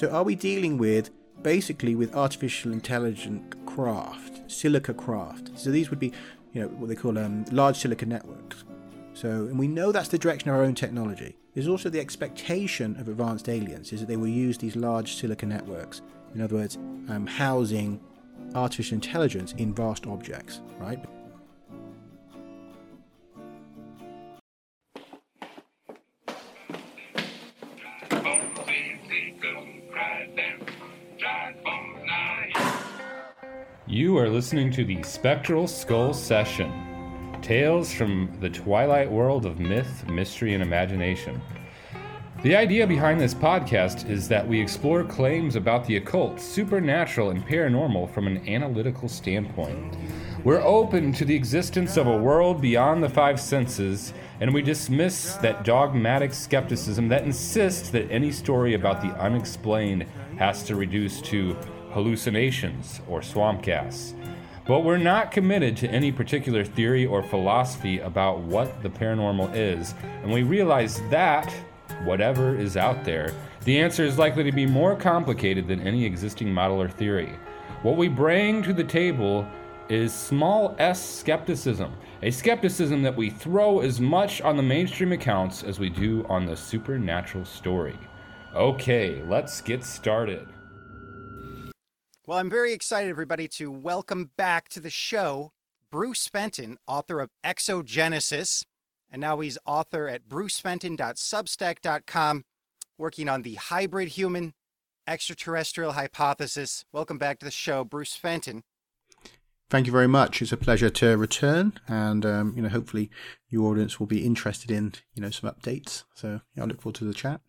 So are we dealing with basically with artificial intelligent craft, silica craft? So these would be, you know, what they call um, large silica networks. So, and we know that's the direction of our own technology. There's also the expectation of advanced aliens is that they will use these large silica networks. In other words, um, housing artificial intelligence in vast objects, right? Listening to the Spectral Skull Session Tales from the Twilight World of Myth, Mystery, and Imagination. The idea behind this podcast is that we explore claims about the occult, supernatural, and paranormal from an analytical standpoint. We're open to the existence of a world beyond the five senses, and we dismiss that dogmatic skepticism that insists that any story about the unexplained has to reduce to hallucinations or swamp gas. But we're not committed to any particular theory or philosophy about what the paranormal is, and we realize that, whatever is out there, the answer is likely to be more complicated than any existing model or theory. What we bring to the table is small s skepticism, a skepticism that we throw as much on the mainstream accounts as we do on the supernatural story. Okay, let's get started. Well, I'm very excited, everybody, to welcome back to the show Bruce Fenton, author of Exogenesis. And now he's author at brucefenton.substack.com, working on the hybrid human extraterrestrial hypothesis. Welcome back to the show, Bruce Fenton. Thank you very much. It's a pleasure to return, and um, you know, hopefully, your audience will be interested in you know some updates. So yeah, I look forward to the chat.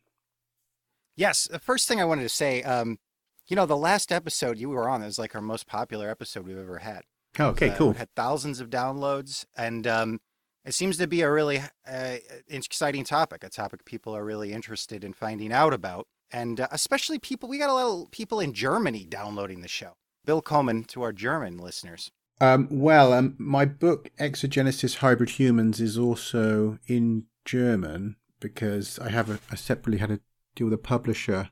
Yes, the first thing I wanted to say, um, you know, the last episode you were on is like our most popular episode we've ever had. Oh, okay, uh, cool. Had thousands of downloads, and um, it seems to be a really uh, exciting topic, a topic people are really interested in finding out about, and uh, especially people. We got a lot of people in Germany downloading the show. Willkommen to our German listeners. Um, well, um, my book Exogenesis Hybrid Humans is also in German because I have a, I separately had to deal with a publisher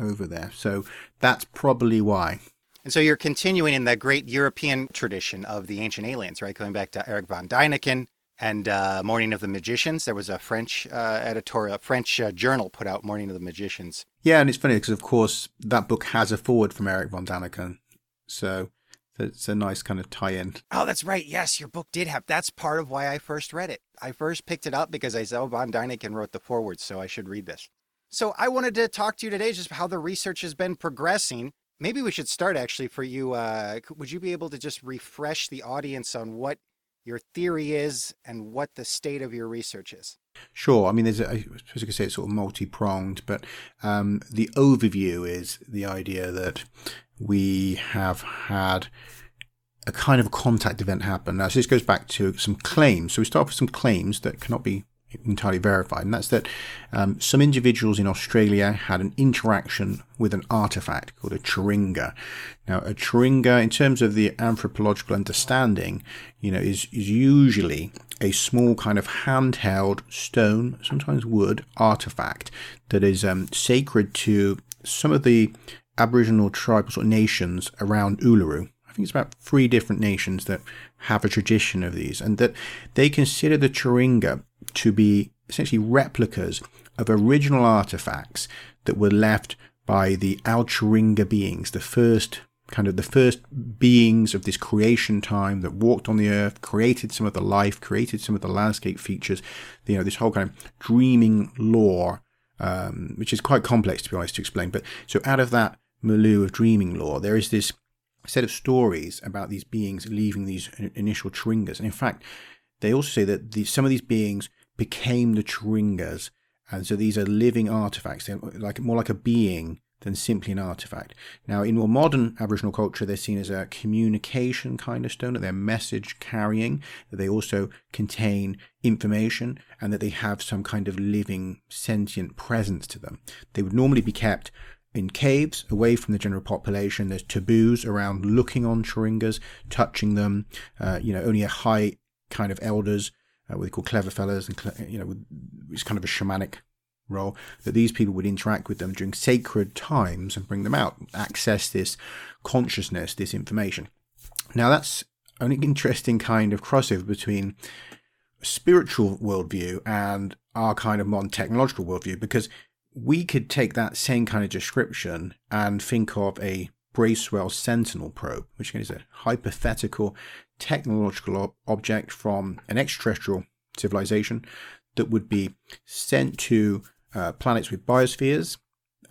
over there. So that's probably why. And so you're continuing in that great European tradition of the ancient aliens, right? Going back to Erich von Däniken and uh, Morning of the Magicians. There was a French uh, editorial, French uh, journal put out Morning of the Magicians. Yeah, and it's funny because, of course, that book has a forward from Erich von Däniken. So it's a nice kind of tie-in. Oh, that's right. Yes, your book did have. That's part of why I first read it. I first picked it up because I saw von Däniken wrote the forward, so I should read this. So I wanted to talk to you today just how the research has been progressing. Maybe we should start actually for you. Uh, would you be able to just refresh the audience on what your theory is and what the state of your research is? Sure. I mean, there's, I suppose you could say it's sort of multi-pronged, but um, the overview is the idea that we have had a kind of contact event happen. Now, so this goes back to some claims. So we start with some claims that cannot be entirely verified, and that's that um, some individuals in Australia had an interaction with an artifact called a churinga. Now, a churinga, in terms of the anthropological understanding, you know, is is usually a small kind of handheld stone, sometimes wood artifact that is um, sacred to some of the Aboriginal tribal sort of nations around Uluru. I think it's about three different nations that have a tradition of these, and that they consider the churinga to be essentially replicas of original artifacts that were left by the Alcheringa beings, the first kind of the first beings of this creation time that walked on the earth, created some of the life, created some of the landscape features, you know, this whole kind of dreaming lore, um, which is quite complex to be honest to explain. But so out of that milieu of dreaming lore, there is this set of stories about these beings leaving these initial churingas. And in fact, they also say that the, some of these beings became the churingas. And so these are living artifacts. They're like more like a being than simply an artifact. Now, in more modern Aboriginal culture, they're seen as a communication kind of stone, that they're message carrying, that they also contain information, and that they have some kind of living sentient presence to them. They would normally be kept in caves away from the general population. There's taboos around looking on churingas, touching them. Uh, you know, only a high kind of elders, uh, what they call clever fellas, and you know, it's kind of a shamanic role, that these people would interact with them during sacred times and bring them out, access this consciousness, this information. Now, that's an interesting kind of crossover between spiritual worldview and our kind of modern technological worldview because we could take that same kind of description and think of a Bracewell Sentinel probe, which is a hypothetical technological object from an extraterrestrial civilization that would be sent to uh, planets with biospheres,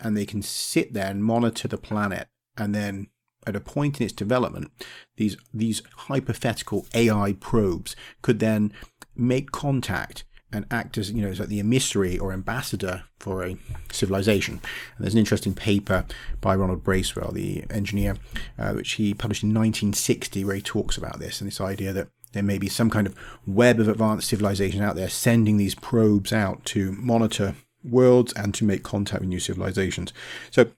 and they can sit there and monitor the planet, and then at a point in its development, these these hypothetical AI probes could then make contact and act as you know as like the emissary or ambassador for a civilization. And there's an interesting paper by Ronald Bracewell, the engineer, uh, which he published in 1960, where he talks about this and this idea that there may be some kind of web of advanced civilization out there sending these probes out to monitor worlds and to make contact with new civilizations. So,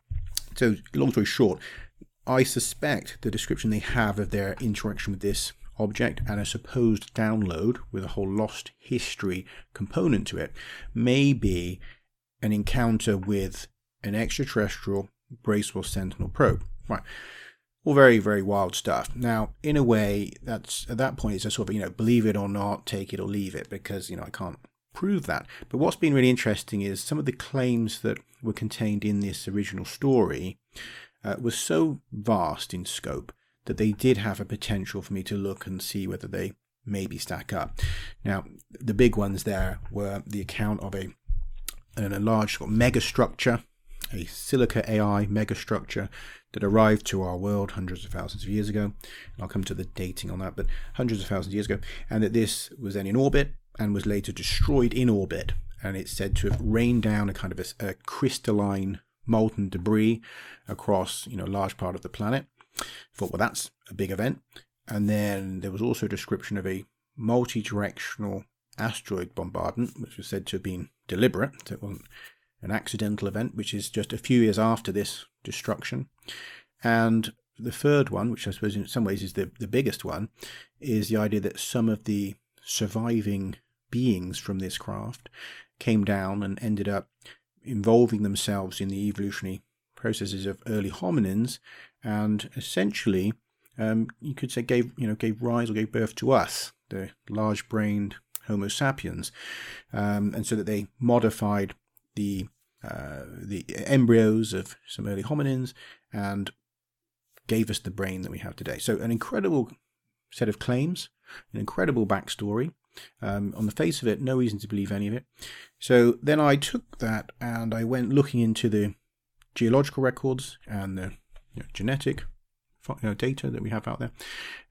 so long story short, I suspect the description they have of their interaction with this object and a supposed download with a whole lost history component to it may be an encounter with an extraterrestrial Bracewell Sentinel probe. Right. All very, very wild stuff. Now, in a way, that's at that point it's a sort of, you know, believe it or not, take it or leave it, because, you know, I can't prove that. But what's been really interesting is some of the claims that were contained in this original story uh, was so vast in scope that they did have a potential for me to look and see whether they maybe stack up. Now, the big ones there were the account of a, a large sort of megastructure, a silica AI mega structure that arrived to our world hundreds of thousands of years ago. And I'll come to the dating on that, but hundreds of thousands of years ago, and that this was then in orbit and was later destroyed in orbit. And it's said to have rained down a kind of a, a crystalline molten debris across you know a large part of the planet. Thought, well, that's a big event. And then there was also a description of a multi-directional asteroid bombardment, which was said to have been deliberate. So it wasn't an accidental event, which is just a few years after this destruction. And the third one, which I suppose in some ways is the, the biggest one, is the idea that some of the surviving beings from this craft came down and ended up involving themselves in the evolutionary processes of early hominins and essentially um, you could say gave you know gave rise or gave birth to us the large-brained homo sapiens um, and so that they modified the uh, the embryos of some early hominins and gave us the brain that we have today so an incredible set of claims an incredible backstory um, on the face of it, no reason to believe any of it. So then I took that and I went looking into the geological records and the you know, genetic you know, data that we have out there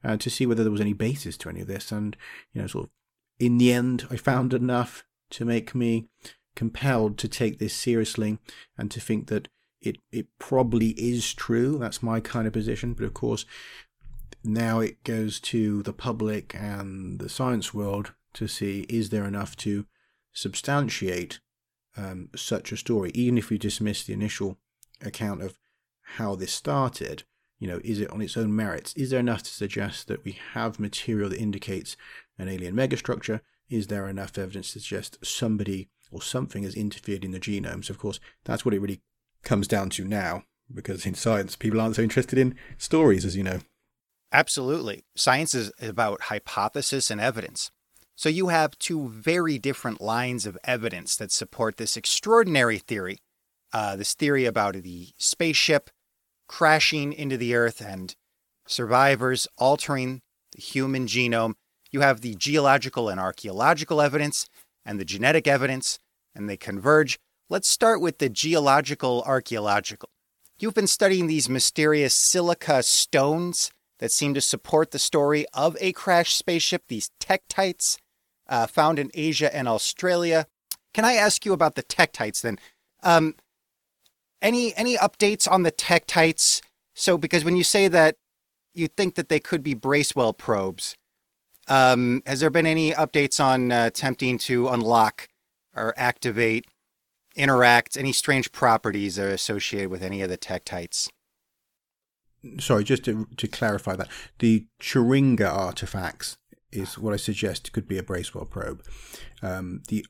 uh, to see whether there was any basis to any of this. And you know, sort of in the end, I found enough to make me compelled to take this seriously and to think that it it probably is true. That's my kind of position. But of course, now it goes to the public and the science world to see is there enough to substantiate um, such a story, even if we dismiss the initial account of how this started. You know, is it on its own merits? Is there enough to suggest that we have material that indicates an alien megastructure? Is there enough evidence to suggest somebody or something has interfered in the genomes? Of course, that's what it really comes down to now, because in science, people aren't so interested in stories, as you know. Absolutely. Science is about hypothesis and evidence. So you have two very different lines of evidence that support this extraordinary theory. Uh, this theory about the spaceship crashing into the Earth and survivors altering the human genome. You have the geological and archaeological evidence and the genetic evidence, and they converge. Let's start with the geological archaeological. You've been studying these mysterious silica stones that seem to support the story of a crashed spaceship, these tektites uh, found in Asia and Australia. Can I ask you about the tektites then? Um, any any updates on the tektites? So because when you say that you think that they could be Bracewell probes, um, has there been any updates on uh, attempting to unlock or activate, interact any strange properties are associated with any of the tektites? sorry, just to, to clarify that, the Churinga artifacts is what I suggest could be a Bracewell probe. Um, the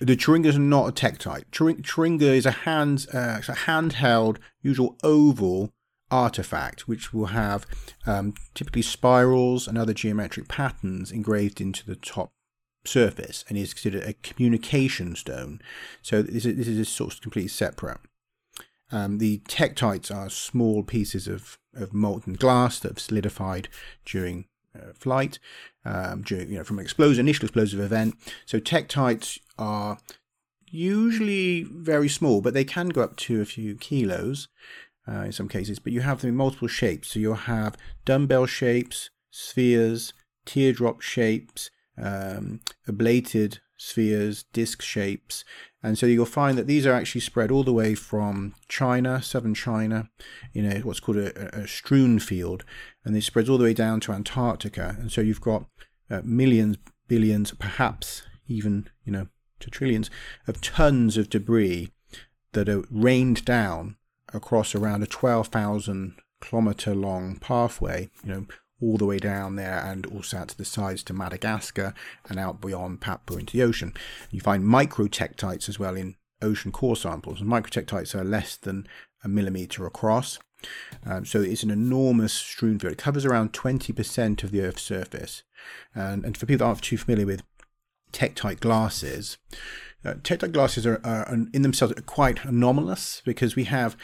the Churinga is not a tektite. Churinga is a hand, uh, a handheld, usual oval artifact, which will have um, typically spirals and other geometric patterns engraved into the top surface, and is considered a communication stone. So this is, this is sort of completely separate. Um, the tektites are small pieces of, of molten glass that have solidified during uh, flight, um, during you know from an explosion, initial explosive event. So tektites are usually very small, but they can go up to a few kilos uh, in some cases. But you have them in multiple shapes. So you'll have dumbbell shapes, spheres, teardrop shapes, um, ablated spheres, disc shapes. And so you'll find that these are actually spread all the way from China, southern China, you know, what's called a, a strewn field, and they spread all the way down to Antarctica. And so you've got uh, millions, billions, perhaps even, you know, to trillions of tons of debris that are rained down across around a 12,000 kilometer long pathway, you know, all the way down there and also out to the sides to Madagascar and out beyond Papua into the ocean. You find microtektites as well in ocean core samples. And microtektites are less than a millimeter across. Um, so it's an enormous strewn field. It covers around 20% of the Earth's surface. And, and for people that aren't too familiar with tektite glasses, uh, tektite glasses are, are, in themselves quite anomalous because we have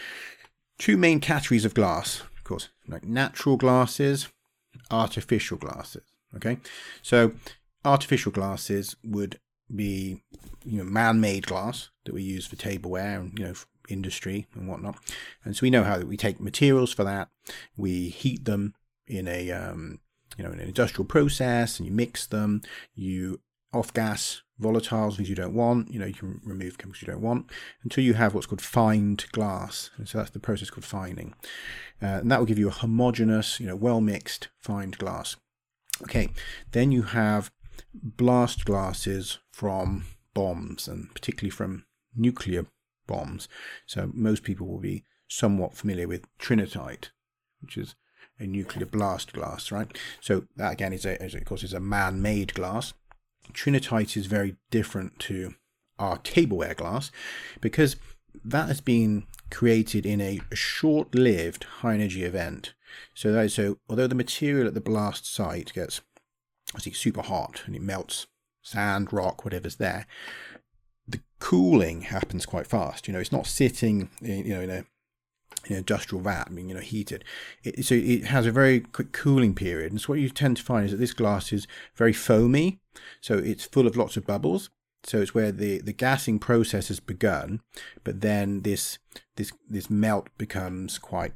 two main categories of glass, of course, like natural glasses, artificial glasses. Okay, so artificial glasses would be you know man-made glass that we use for tableware and you know industry and whatnot. And so we know how that we take materials for that, we heat them in a um, you know an industrial process, and you mix them, you off gas volatiles, things you don't want. You know, you can remove chemicals you don't want until you have what's called fined glass. And so that's the process called fining. Uh, and that will give you a homogeneous, you know, well mixed fined glass. Okay, then you have blast glasses from bombs and particularly from nuclear bombs. So most people will be somewhat familiar with trinitite, which is a nuclear blast glass, right? So that again is a, is of course, is a man-made glass. Trinitite is very different to our tableware glass because that has been created in a short lived high energy event. So so although the material at the blast site gets obviously super hot and it melts sand, rock, whatever's there, the cooling happens quite fast. You know, it's not sitting in, you know in a in industrial vat, I mean, you know heated. It, so it has a very quick cooling period, and so what you tend to find is that this glass is very foamy, so it's full of lots of bubbles. So it's where the, the gassing process has begun, but then this this this melt becomes quite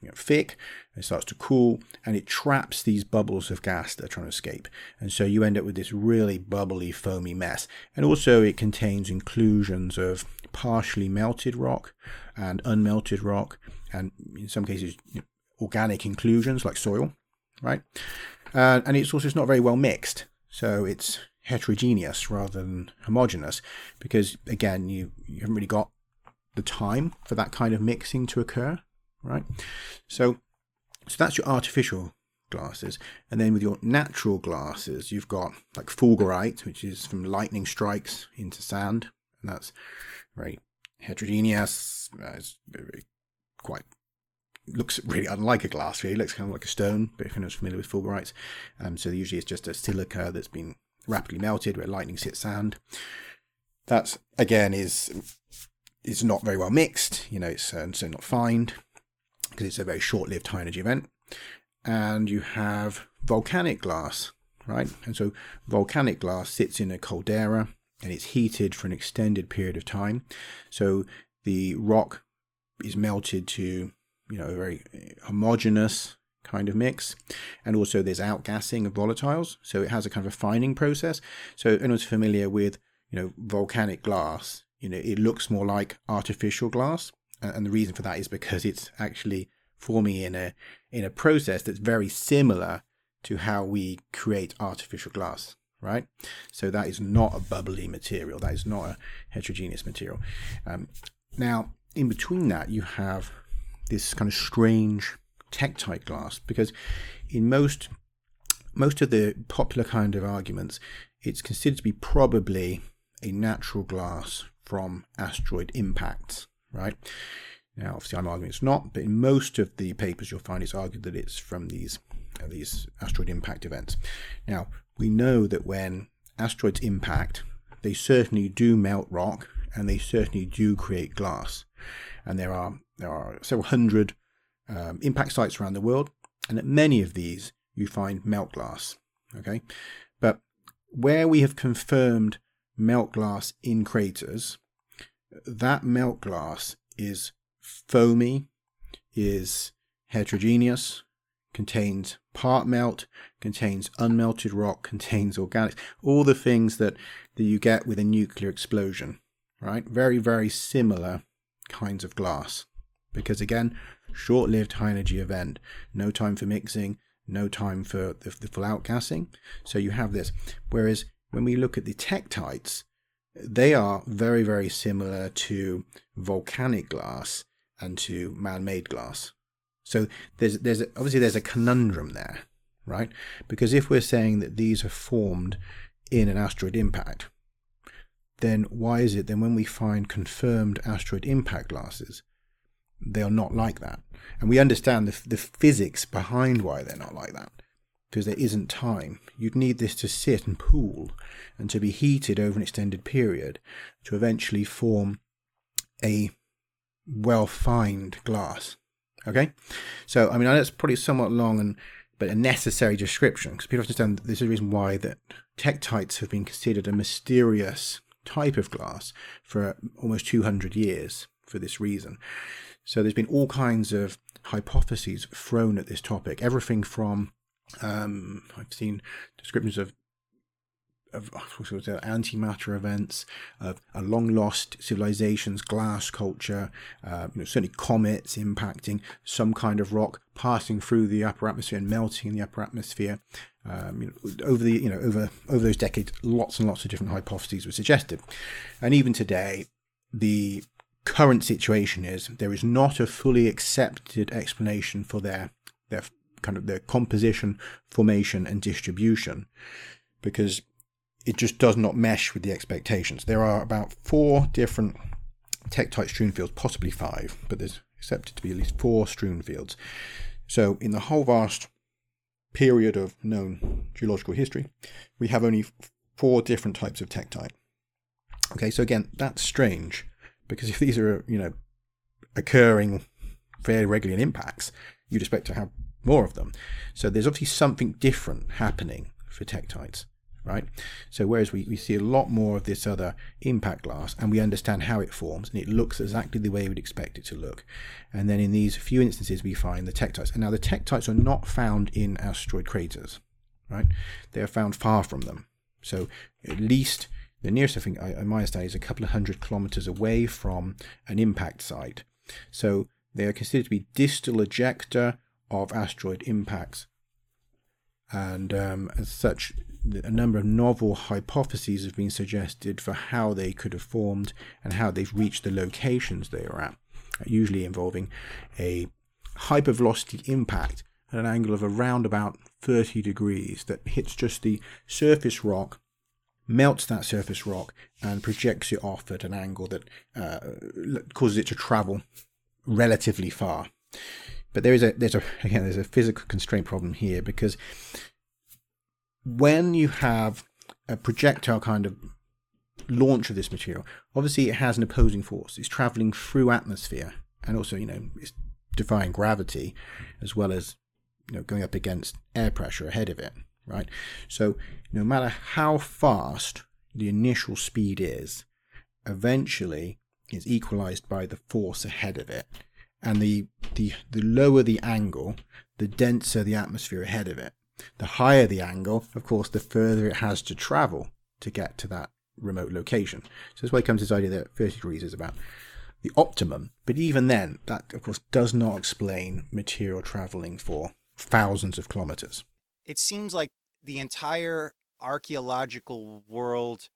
you know, thick, it starts to cool, and it traps these bubbles of gas that are trying to escape. And so you end up with this really bubbly, foamy mess. And also, it contains inclusions of partially melted rock and unmelted rock, and in some cases, you know, organic inclusions like soil, right? Uh, and it's also it's not very well mixed, so it's heterogeneous rather than homogeneous, because again, you, you haven't really got the time for that kind of mixing to occur, right? So, so that's your artificial glasses. And then with your natural glasses, you've got like fulgurite, which is from lightning strikes into sand. And that's very heterogeneous. Uh, it's very, quite looks really unlike a glass. Really, it looks kind of like a stone. But if not familiar with fulgurites, um, so usually it's just a silica that's been rapidly melted where lightning hits sand. That again is is not very well mixed. You know, it's uh, so not fined because it's a very short-lived high energy event. And you have volcanic glass, right? And so volcanic glass sits in a caldera and it's heated for an extended period of time. So the rock is melted to, you know, a very homogeneous kind of mix. And also there's outgassing of volatiles. So it has a kind of a fining process. So anyone's familiar with, you know, volcanic glass, you know, it looks more like artificial glass. And the reason for that is because it's actually forming in a in a process that's very similar to how we create artificial glass right? So that is not a bubbly material. That is not a heterogeneous material. Um, now, in between that, you have this kind of strange tektite glass because in most most of the popular kind of arguments, it's considered to be probably a natural glass from asteroid impacts, right? Now, obviously, I'm arguing it's not, but in most of the papers you'll find it's argued that it's from these uh, these asteroid impact events. Now, we know that when asteroids impact, they certainly do melt rock and they certainly do create glass. And there are there are several hundred um, impact sites around the world, and at many of these you find melt glass. Okay, but where we have confirmed melt glass in craters, that melt glass is foamy, is heterogeneous, contains part melt, contains unmelted rock, contains organics, all the things that, that you get with a nuclear explosion, right? Very, very similar kinds of glass. Because again, short lived high energy event, no time for mixing, no time for the, the full outgassing. So you have this. Whereas when we look at the tektites, they are very, very similar to volcanic glass and to man-made glass. So there's there's obviously there's a conundrum there, right? Because if we're saying that these are formed in an asteroid impact, then why is it then when we find confirmed asteroid impact glasses, they are not like that? And we understand the, the physics behind why they're not like that. Because there isn't time. You'd need this to sit and pool and to be heated over an extended period to eventually form a well fined glass. Okay? So, I mean, that's probably somewhat long and but a necessary description because people understand that this is the reason why that tektites have been considered a mysterious type of glass for almost 200 years for this reason. So there's been all kinds of hypotheses thrown at this topic. Everything from um, I've seen descriptions of of antimatter events, of a long lost civilizations, glass culture, uh, you know, certainly comets impacting some kind of rock passing through the upper atmosphere and melting in the upper atmosphere. Um, you know, over the you know over over those decades, lots and lots of different hypotheses were suggested, and even today, the current situation is there is not a fully accepted explanation for their their kind of their composition, formation, and distribution, because it just does not mesh with the expectations. There are about four different tektite strewn fields, possibly five, but there's accepted to be at least four strewn fields. So, in the whole vast period of known geological history, we have only four different types of tektite. Okay, so again, that's strange because if these are, you know, occurring fairly regularly in impacts, you'd expect to have more of them. So there's obviously something different happening for tektites right? So whereas we, we see a lot more of this other impact glass and we understand how it forms and it looks exactly the way we'd expect it to look. And then in these few instances we find the tektites. And now the tektites are not found in asteroid craters, right? They are found far from them. So at least the nearest I think I, my understanding is a couple of hundred kilometers away from an impact site. So they are considered to be distal ejecta of asteroid impacts and um, as such, a number of novel hypotheses have been suggested for how they could have formed and how they've reached the locations they are at, usually involving a hypervelocity impact at an angle of around about 30 degrees that hits just the surface rock, melts that surface rock, and projects it off at an angle that uh, causes it to travel relatively far. But there is a there's a again there's a physical constraint problem here because when you have a projectile kind of launch of this material, obviously it has an opposing force. It's traveling through atmosphere and also, you know, it's defying gravity as well as, you know, going up against air pressure ahead of it, right? So no matter how fast the initial speed is, eventually it's equalized by the force ahead of it. And the, the, the lower the angle, the denser the atmosphere ahead of it. The higher the angle, of course, the further it has to travel to get to that remote location. So that's why comes this idea that 30 degrees is about the optimum. But even then, that of course does not explain material traveling for thousands of kilometers. It seems like the entire archaeological world,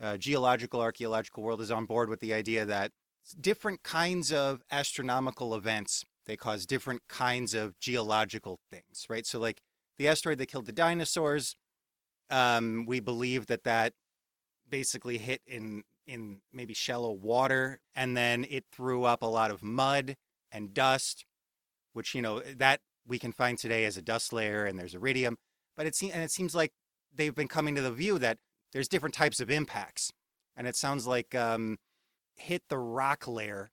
uh, geological archaeological world, is on board with the idea that different kinds of astronomical events they cause different kinds of geological things, right? So like the asteroid that killed the dinosaurs. Um, we believe that that basically hit in in maybe shallow water and then it threw up a lot of mud and dust which you know that we can find today as a dust layer and there's iridium but it seems and it seems like they've been coming to the view that there's different types of impacts and it sounds like um, hit the rock layer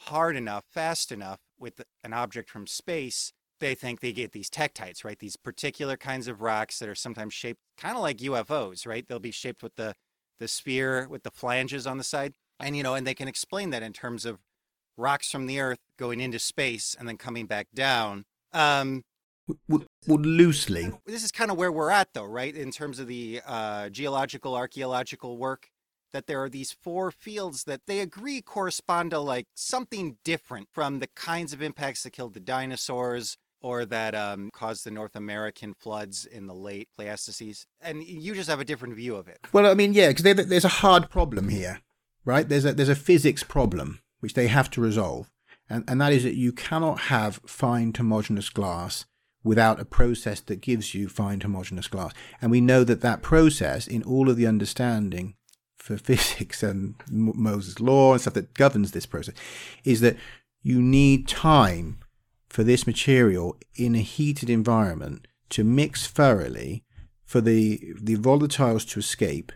hard enough fast enough with an object from space they think they get these tektites, right? These particular kinds of rocks that are sometimes shaped kind of like UFOs, right? They'll be shaped with the the sphere with the flanges on the side. And you know, and they can explain that in terms of rocks from the earth going into space and then coming back down. Um well, loosely. This is kind of where we're at, though, right? In terms of the uh, geological, archaeological work, that there are these four fields that they agree correspond to like something different from the kinds of impacts that killed the dinosaurs or that um, caused the North American floods in the late Pleistocene. And you just have a different view of it. Well, I mean, yeah, because there's a hard problem here, right? There's a there's a physics problem which they have to resolve, and and that is that you cannot have fine homogeneous glass without a process that gives you fine homogeneous glass. And we know that that process, in all of the understanding for physics and Moses' law and stuff that governs this process, is that you need time for this material in a heated environment to mix thoroughly for the the volatiles to escape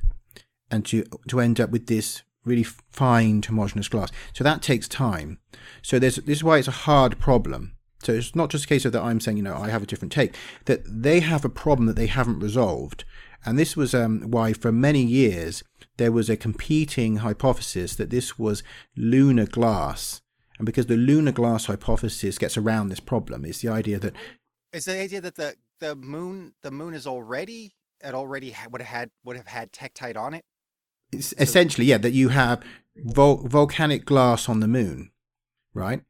and to to end up with this really fine homogeneous glass. So that takes time. So there's this is why it's a hard problem. So it's not just a case of that I'm saying, you know, I have a different take. That they have a problem that they haven't resolved. And this was um, why for many years there was a competing hypothesis that this was lunar glass and because the lunar glass hypothesis gets around this problem, is the idea that is the idea that the the moon the moon is already it already would have had would have had tektite on it. It's essentially, yeah, that you have vol- volcanic glass on the moon, right?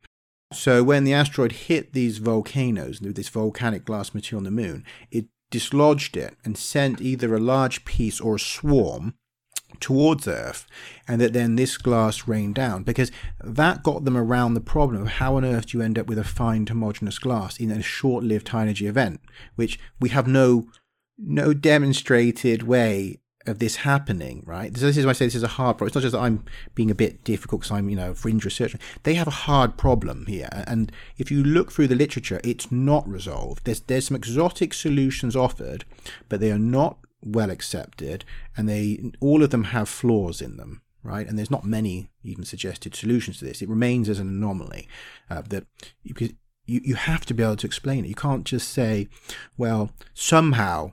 So when the asteroid hit these volcanoes, this volcanic glass material on the moon, it dislodged it and sent either a large piece or a swarm towards Earth, and that then this glass rained down because that got them around the problem of how on earth do you end up with a fine homogeneous glass in a short-lived high energy event, which we have no no demonstrated way of this happening, right? So this is why I say this is a hard problem. It's not just that I'm being a bit difficult because I'm, you know, fringe researcher. They have a hard problem here, and if you look through the literature, it's not resolved. There's there's some exotic solutions offered, but they are not well accepted, and they all of them have flaws in them, right? And there's not many even suggested solutions to this. It remains as an anomaly uh, that because you, you have to be able to explain it. You can't just say, well, somehow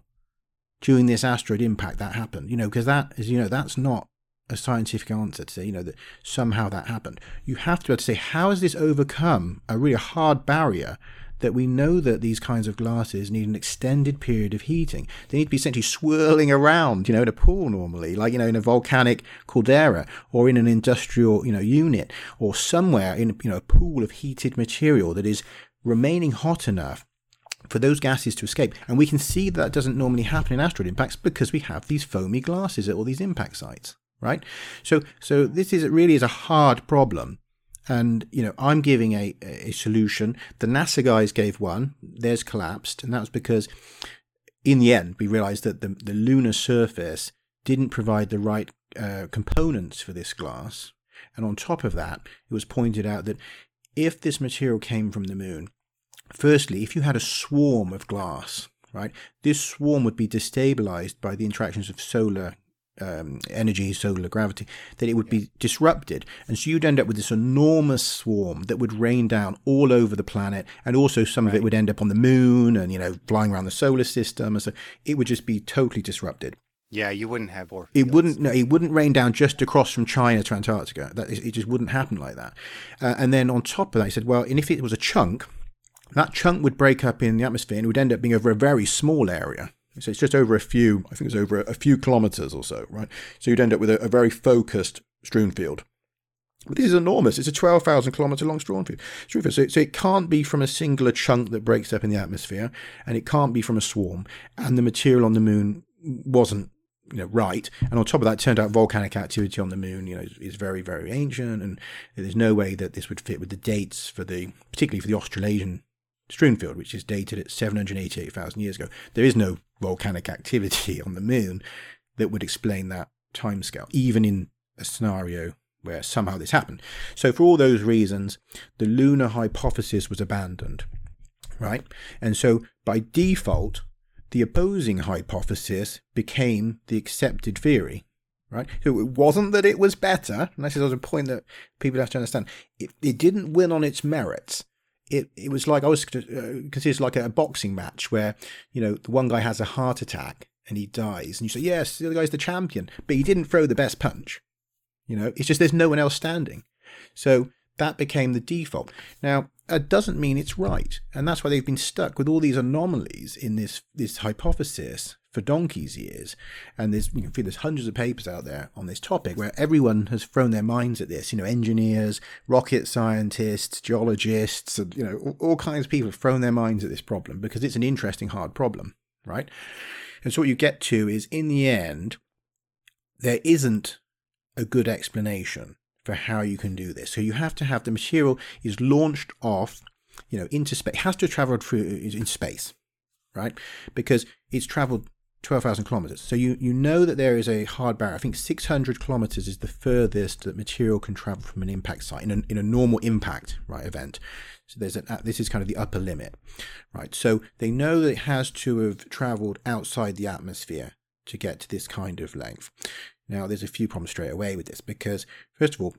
during this asteroid impact that happened, you know, because that is, you know, that's not a scientific answer to say, you know, that somehow that happened. You have to be able to say, how has this overcome a really hard barrier that we know that these kinds of glasses need an extended period of heating. They need to be essentially swirling around, you know, in a pool normally, like, you know, in a volcanic caldera or in an industrial, you know, unit or somewhere in, you know, a pool of heated material that is remaining hot enough for those gases to escape. And we can see that, that doesn't normally happen in asteroid impacts because we have these foamy glasses at all these impact sites, right? So, so this is really is a hard problem and you know i'm giving a, a solution. The nasa guys gave one. Theirs collapsed. And that was because in the end we realized that the, the lunar surface didn't provide the right uh, components for this glass. And on top of that it was pointed out that if this material came from the moon firstly if you had a swarm of glass right this swarm would be destabilized by the interactions of solar um, energy, solar gravity, that it would be disrupted. And so you'd end up with this enormous swarm that would rain down all over the planet. And also some right. of it would end up on the moon and, you know, flying around the solar system. And so it would just be totally disrupted. Yeah, you wouldn't have Orpheus. It wouldn't. No, it wouldn't rain down just across from China to Antarctica. That it just wouldn't happen like that. Uh, and then on top of that, he said, well, and if it was a chunk, that chunk would break up in the atmosphere and it would end up being over a very small area. So it's just over a few, I think it's over a few kilometers or so, right? So you'd end up with a, a very focused strewn field. But this is enormous. It's a 12,000 kilometer long strewn field. So, so it can't be from a singular chunk that breaks up in the atmosphere, and it can't be from a swarm. And the material on the moon wasn't you know right and on top of that turned out volcanic activity on the moon you know is, is, very very ancient and there's no way that this would fit with the dates for the particularly for the australasian strewn field which is dated at 788,000 years ago there is no volcanic activity on the moon that would explain that timescale, even in a scenario where somehow this happened. So, for all those reasons, the lunar hypothesis was abandoned, right? And so, by default, the opposing hypothesis became the accepted theory, right? So, it wasn't that it was better, and this is a point that people have to understand. It, it didn't win on its merits. It, it was like I was uh, considered like a boxing match where you know the one guy has a heart attack and he dies, and you say yes, the other guy's the champion, but he didn't throw the best punch, you know, it's just there's no one else standing. So that became the default. Now, that doesn't mean it's right. And that's why they've been stuck with all these anomalies in this, this hypothesis for donkey's years. And there's, you can feel there's hundreds of papers out there on this topic where everyone has thrown their minds at this. You know, engineers, rocket scientists, geologists, you know, all, kinds of people have thrown their minds at this problem because it's an interesting, hard problem, right? And so what you get to is in the end, there isn't a good explanation for how you can do this. So you have to have the material is launched off, you know, into space. Has to travel through in space, right? Because it's traveled 12,000 kilometers. So you, you know that there is a hard barrier. I think 600 kilometers is the furthest that material can travel from an impact site in a, in a normal impact right event. So there's an, uh, this is kind of the upper limit, right? So they know that it has to have traveled outside the atmosphere to get to this kind of length. Now, there's a few problems straight away with this because, first of all,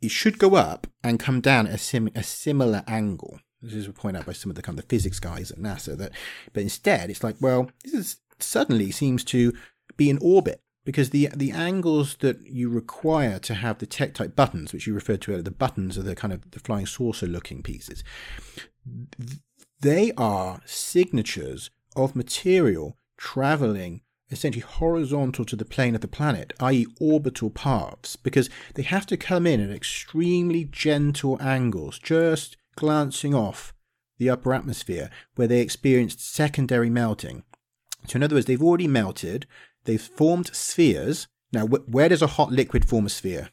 it should go up and come down at a, sim- a similar angle. This is pointed out by some of the kind of the physics guys at NASA. That, but instead, it's like, well, this is suddenly seems to be in orbit because the the angles that you require to have the tektite buttons, which you referred to earlier, the buttons are the kind of the flying saucer looking pieces. They are signatures of material traveling essentially horizontal to the plane of the planet, i.e., orbital paths, because they have to come in at extremely gentle angles, just glancing off the upper atmosphere, where they experienced secondary melting. So, in other words, they've already melted, they've formed spheres. Now, wh- where does a hot liquid form a sphere?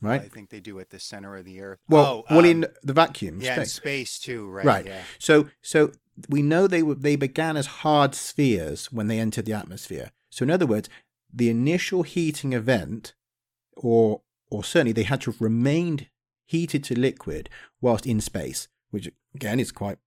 Right? I think they do at the center of the Earth. Well, oh, well, um, in the vacuum, yeah, in space. space too, right? Right. Yeah. So, so we know they were they began as hard spheres when they entered the atmosphere. So, in other words, the initial heating event, or or certainly they had to have remained heated to liquid whilst in space, which again is quite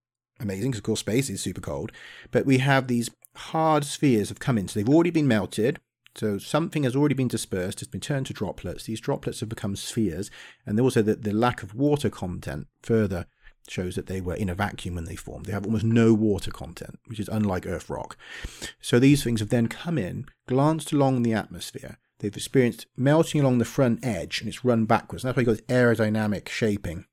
amazing because of course space is super cold. But we have these hard spheres have come in, so they've already been melted. So something has already been dispersed, it's been turned to droplets. These droplets have become spheres, and also the, the lack of water content further shows that they were in a vacuum when they formed. They have almost no water content, which is unlike Earth rock. So these things have then come in, glanced along the atmosphere. They've experienced melting along the front edge, and it's run backwards. And that's why you got this aerodynamic shaping.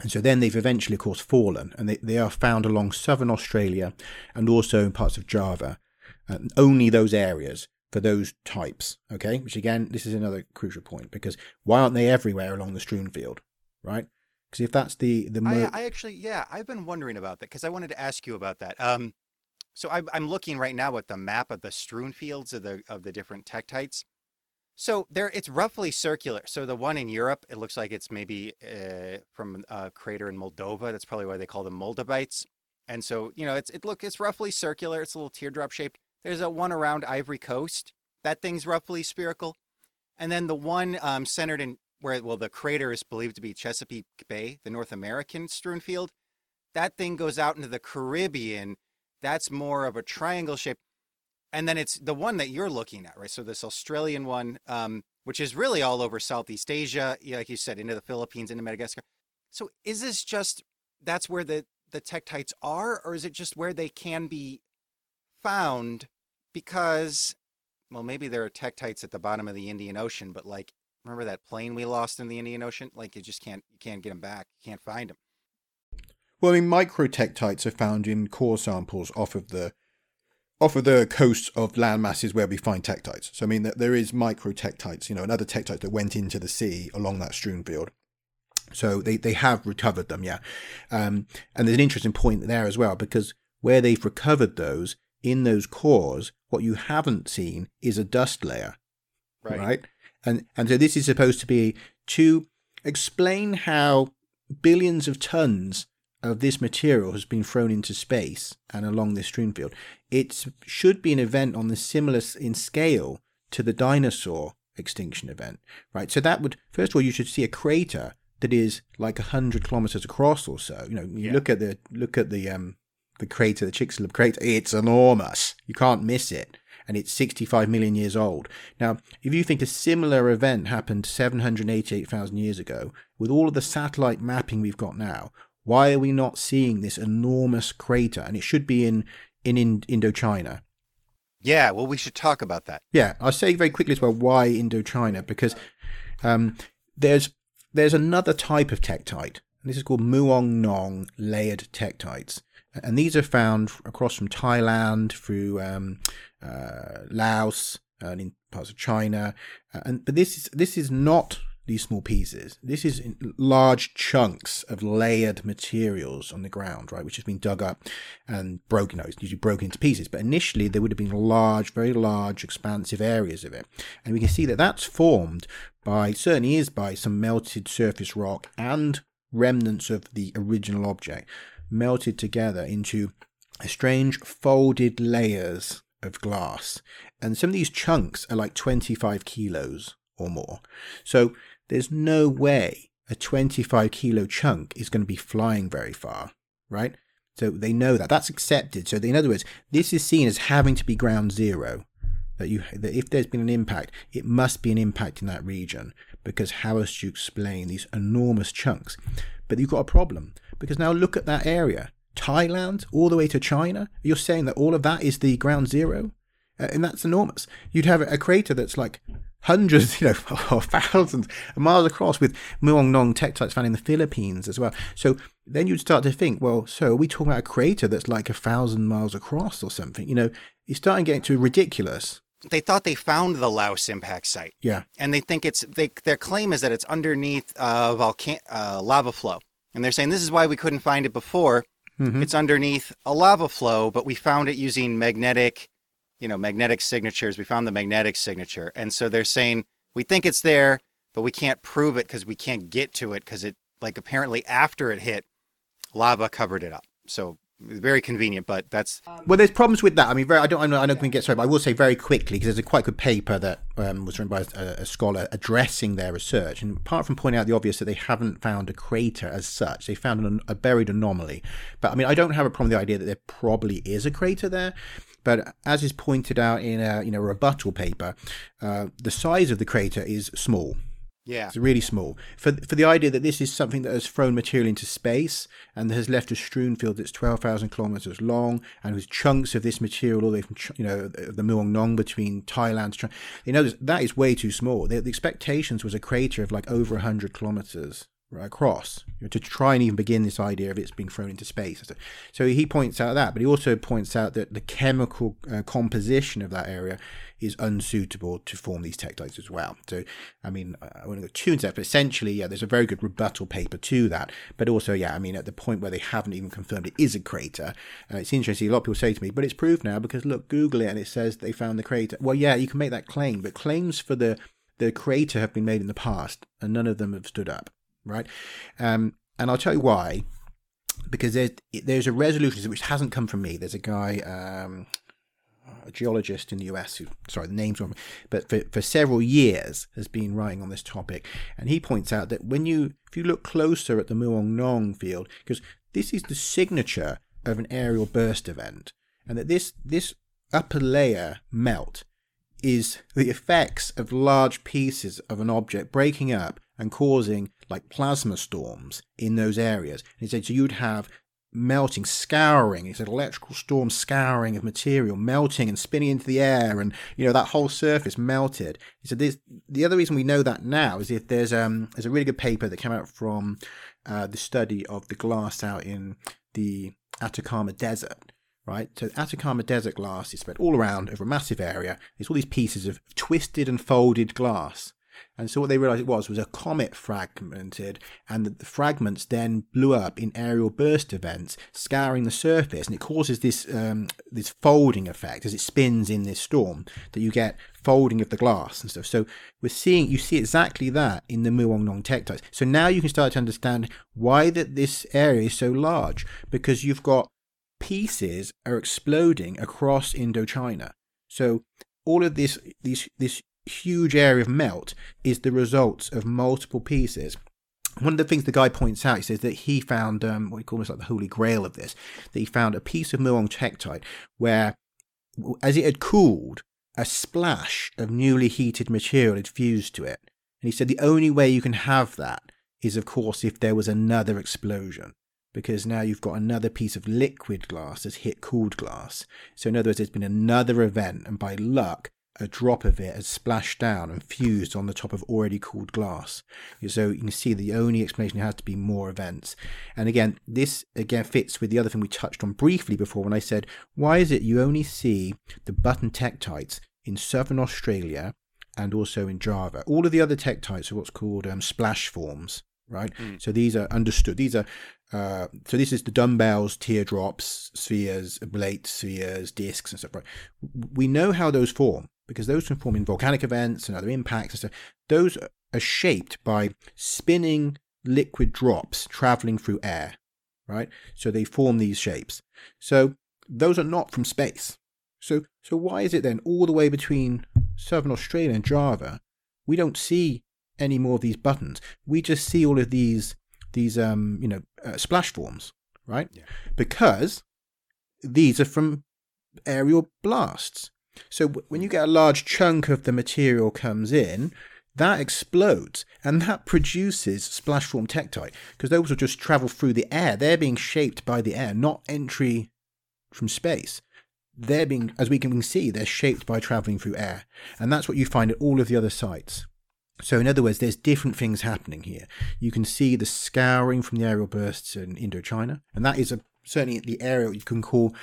And so then they've eventually, of course, fallen, and they, they are found along southern Australia and also in parts of Java. And only those areas for those types, okay? Which again, this is another crucial point because why aren't they everywhere along the strewn field, right? Because if that's the the mo- I, I actually, yeah, I've been wondering about that because I wanted to ask you about that. Um, so I, I'm looking right now at the map of the strewn fields of the of the different tektites. So there, it's roughly circular. So the one in Europe, it looks like it's maybe uh, from a crater in Moldova. That's probably why they call them Moldavites. And so you know, it's it look it's roughly circular. It's a little teardrop shaped. There's a one around Ivory Coast. That thing's roughly spherical. And then the one um, centered in where, well, the crater is believed to be Chesapeake Bay, the North American strewn field. That thing goes out into the Caribbean. That's more of a triangle shape. And then it's the one that you're looking at, right? So this Australian one, um, which is really all over Southeast Asia, like you said, into the Philippines, into Madagascar. So is this just that's where the the tektites are, or is it just where they can be found? Because, well, maybe there are tektites at the bottom of the Indian Ocean, but like, remember that plane we lost in the Indian Ocean? Like, you just can't you can't get them back. You can't find them. Well, I mean, microtektites are found in core samples off of the off of the coasts of land masses where we find tektites. So, I mean, that there is microtektites, you know, another tektite that went into the sea along that strewn field. So they, they have recovered them, yeah. Um, and there's an interesting point there as well, because where they've recovered those, in those cores, what you haven't seen is a dust layer, Right. right? And and so this is supposed to be to explain how billions of tons of this material has been thrown into space and along this strewn field. It should be an event on the similar in scale to the dinosaur extinction event, right? So that would, first of all, you should see a crater that is like 100 kilometers across or so. You know, you Yeah. look at the, look at the, um, the crater, the Chicxulub crater, it's enormous. You can't miss it. And it's 65 million years old. Now, if you think a similar event happened 788,000 years ago, with all of the satellite mapping we've got now, why are we not seeing this enormous crater? And it should be in, in, in Indochina. Yeah, well, we should talk about that. Yeah, I'll say very quickly as well why Indochina because um, there's there's another type of tektite, and this is called Muong Nong layered tektites, and these are found across from Thailand through um, uh, Laos and in parts of China, uh, and but this is this is not these small pieces. This is large chunks of layered materials on the ground, right, which has been dug up and broken. It's usually broken into pieces, but initially there would have been large, very large, expansive areas of it, and we can see that that's formed by certainly is by some melted surface rock and remnants of the original object melted together into strange folded layers of glass, and some of these chunks are like 25 kilos or more. So there's no way a 25 kilo chunk is going to be flying very far, right? So they know that that's accepted. So in other words, this is seen as having to be ground zero. That you that if there's been an impact, it must be an impact in that region because how else do you explain these enormous chunks? But you've got a problem because now look at that area, Thailand all the way to China. You're saying that all of that is the ground zero, and that's enormous. You'd have a crater that's like hundreds, you know, or thousands of miles across with Muong Nong tektites found in the Philippines as well. So then you'd start to think, well, so are we talking about a crater that's like a thousand miles across or something? You know, it's starting getting to ridiculous. They thought they found the Laos impact site, Yeah. and they think it's they, their claim is that it's underneath uh, volcan uh, lava flow, and they're saying this is why we couldn't find it before. Mhm. It's underneath a lava flow, but we found it using magnetic, you know, magnetic signatures. We found the magnetic signature, and so they're saying we think it's there, but we can't prove it because we can't get to it because it like apparently after it hit, lava covered it up. So very convenient, but that's Well, there's problems with that. I mean, very, I don't, I know, I know we can get sorry, but I will say very quickly because there's a quite good paper that um, was written by a, a scholar addressing their research. And apart from pointing out the obvious that they haven't found a crater as such, they found an, a buried anomaly. But I mean, I don't have a problem with the idea that there probably is a crater there. But as is pointed out in a you know rebuttal paper, uh, the size of the crater is small. yeah. It's really small. For for the idea that this is something that has thrown material into space and has left a strewn field that's 12,000 kilometers long and with chunks of this material all the way from, you know, the Muong Nong between Thailand. You know, that is way too small. The, the expectations was a crater of like over 100 kilometers across you know, to try and even begin this idea of it's being thrown into space. So, he points out that, but he also points out that the chemical uh, composition of that area is unsuitable to form these tektites as well. So, I mean, I want to go too into that, but essentially, yeah, there's a very good rebuttal paper to that. But also, yeah, I mean, at the point where they haven't even confirmed it is a crater, uh, it's interesting. A lot of people say to me, but it's proved now because look, Google it and it says they found the crater. Well, yeah, you can make that claim, but claims for the the crater have been made in the past, and none of them have stood up, right? Um, and I'll tell you why. Because there's there's a resolution which hasn't come from me. There's a guy, um, a geologist in the US who, sorry, the name's wrong, but for, for several years has been writing on this topic. And he points out that when you, if you look closer at the Muong Nong field, because this is the signature of an aerial burst event, and that this, this upper layer melt is the effects of large pieces of an object breaking up and causing like plasma storms in those areas. And he said, so you'd have melting, scouring. He said electrical storm scouring of material, melting and spinning into the air, and you know that whole surface melted. He said this. The other reason we know that now is if there's um there's a really good paper that came out from uh, the study of the glass out in the Atacama Desert. Right, so Atacama Desert glass is spread all around over a massive area. There's all these pieces of twisted and folded glass, and so what they realized it was was a comet fragmented, and the, the fragments then blew up in aerial burst events, scouring the surface, and it causes this um, this folding effect as it spins in this storm that you get folding of the glass and stuff. So we're seeing you see exactly that in the Muong Nong tektites. So now you can start to understand why that this area is so large because you've got pieces are exploding across Indochina. So all of this these this huge area of melt is the result of multiple pieces. One of the things the guy points out, he says that he found um, what he calls like the holy grail of this. That he found a piece of muon tektite where, as it had cooled, a splash of newly heated material had fused to it. And he said the only way you can have that is, of course, if there was another explosion because now you've got another piece of liquid glass that's hit cooled glass. So, in other words, there's been another event, and by luck, a drop of it has splashed down and fused on the top of already cooled glass. So you can see the only explanation has to be more events. And again, this again fits with the other thing we touched on briefly before when I said, why is it you only see the button tektites in southern Australia and also in Java? All of the other tektites are what's called um, splash forms right? Mm. So these are understood. These are uh, so this is the dumbbells, teardrops, spheres, oblate spheres, discs, and stuff. Right? We know how those form because those can form in volcanic events and other impacts and stuff. Those are shaped by spinning liquid drops traveling through air, right? So they form these shapes. So those are not from space. So so why is it then all the way between southern Australia and Java, we don't see any more of these buttons? We just see all of these these um you know uh, splash forms, right? Yeah. Because these are from aerial blasts. So when you get a large chunk of the material comes in, that explodes and that produces splash form tektite because those will just travel through the air. They're being shaped by the air, not entry from space. They're being, as we can see, they're shaped by traveling through air. And that's what you find at all of the other sites. So, in other words, there's different things happening here. You can see the scouring from the aerial bursts in Indochina, and that is a, certainly the area you can call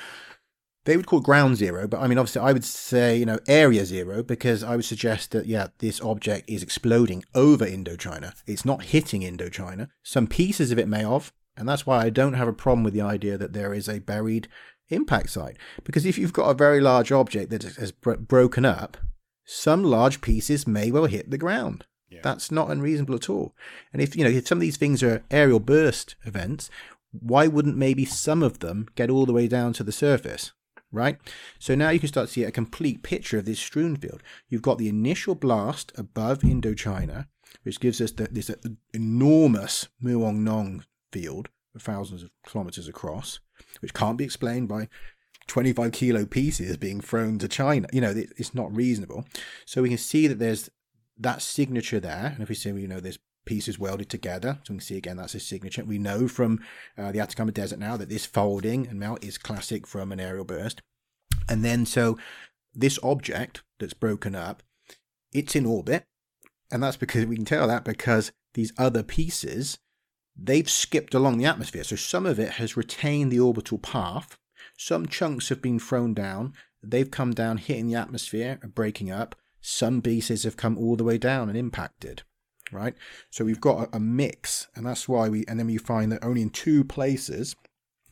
they would call it ground zero, but I mean, obviously, I would say, you know, area zero because I would suggest that, yeah, this object is exploding over Indochina. It's not hitting Indochina. Some pieces of it may have, and that's why I don't have a problem with the idea that there is a buried impact site. Because if you've got a very large object that has bro- broken up, some large pieces may well hit the ground. Yeah. That's not unreasonable at all. And if, you know, if some of these things are aerial burst events, why wouldn't maybe some of them get all the way down to the surface? Right? So now you can start to see a complete picture of this strewn field. You've got the initial blast above Indochina, which gives us the, this uh, enormous Muong Nong field, thousands of kilometers across, which can't be explained by 25 kilo pieces being thrown to China. You know, it's not reasonable. So we can see that there's that signature there. And if we see, you know, there's pieces welded together. So we can see again that's a signature. We know from uh, the Atacama Desert now that this folding and melt is classic from an aerial burst. And then so this object that's broken up, it's in orbit. And that's because we can tell that because these other pieces, they've skipped along the atmosphere. So some of it has retained the orbital path. Some chunks have been thrown down. They've come down, hitting the atmosphere and breaking up. Some pieces have come all the way down and impacted right? So we've got a, a mix, and that's why we, and then we find that only in two places,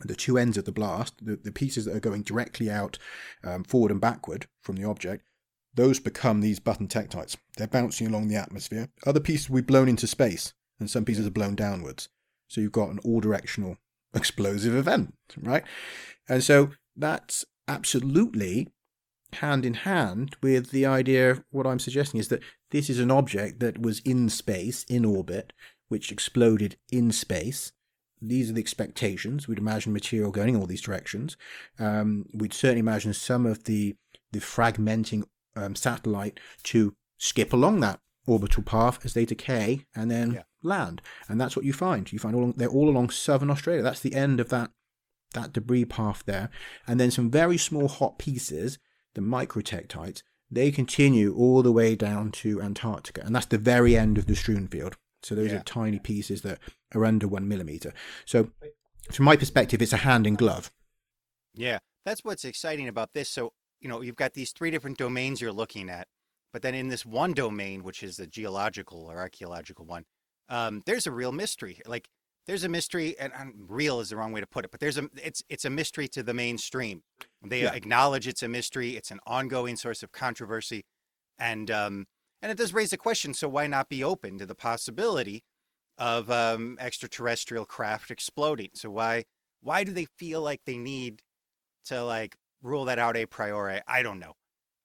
the two ends of the blast, the, the pieces that are going directly out um, forward and backward from the object, those become these button tektites. They're bouncing along the atmosphere. Other pieces will be blown into space, and some pieces are blown downwards. So you've got an all directional explosive event, right? And so that's absolutely hand in hand with the idea what I'm suggesting is that this is an object that was in space, in orbit, which exploded in space. These are the expectations. We'd imagine material going in all these directions. Um, we'd certainly imagine some of the the fragmenting um, satellite to skip along that orbital path as they decay and then yeah. land. And that's what you find. You find all they're all along southern Australia. That's the end of that that debris path there. And then some very small hot pieces the microtektites, they continue all the way down to Antarctica, and that's the very end of the strewn field. So those yeah. are tiny pieces that are under one millimeter. So, from my perspective, it's a hand in glove. Yeah, that's what's exciting about this. So, you know, you've got these three different domains you're looking at, but then in this one domain, which is the geological or archaeological one, um, there's a real mystery. Like there's a mystery, and, and, real is the wrong way to put it, but there's a it's it's a mystery to the mainstream. They yeah. acknowledge it's a mystery. It's an ongoing source of controversy, and um, and it does raise a question. So why not be open to the possibility of um, extraterrestrial craft exploding? So why why do they feel like they need to like rule that out a priori? I don't know.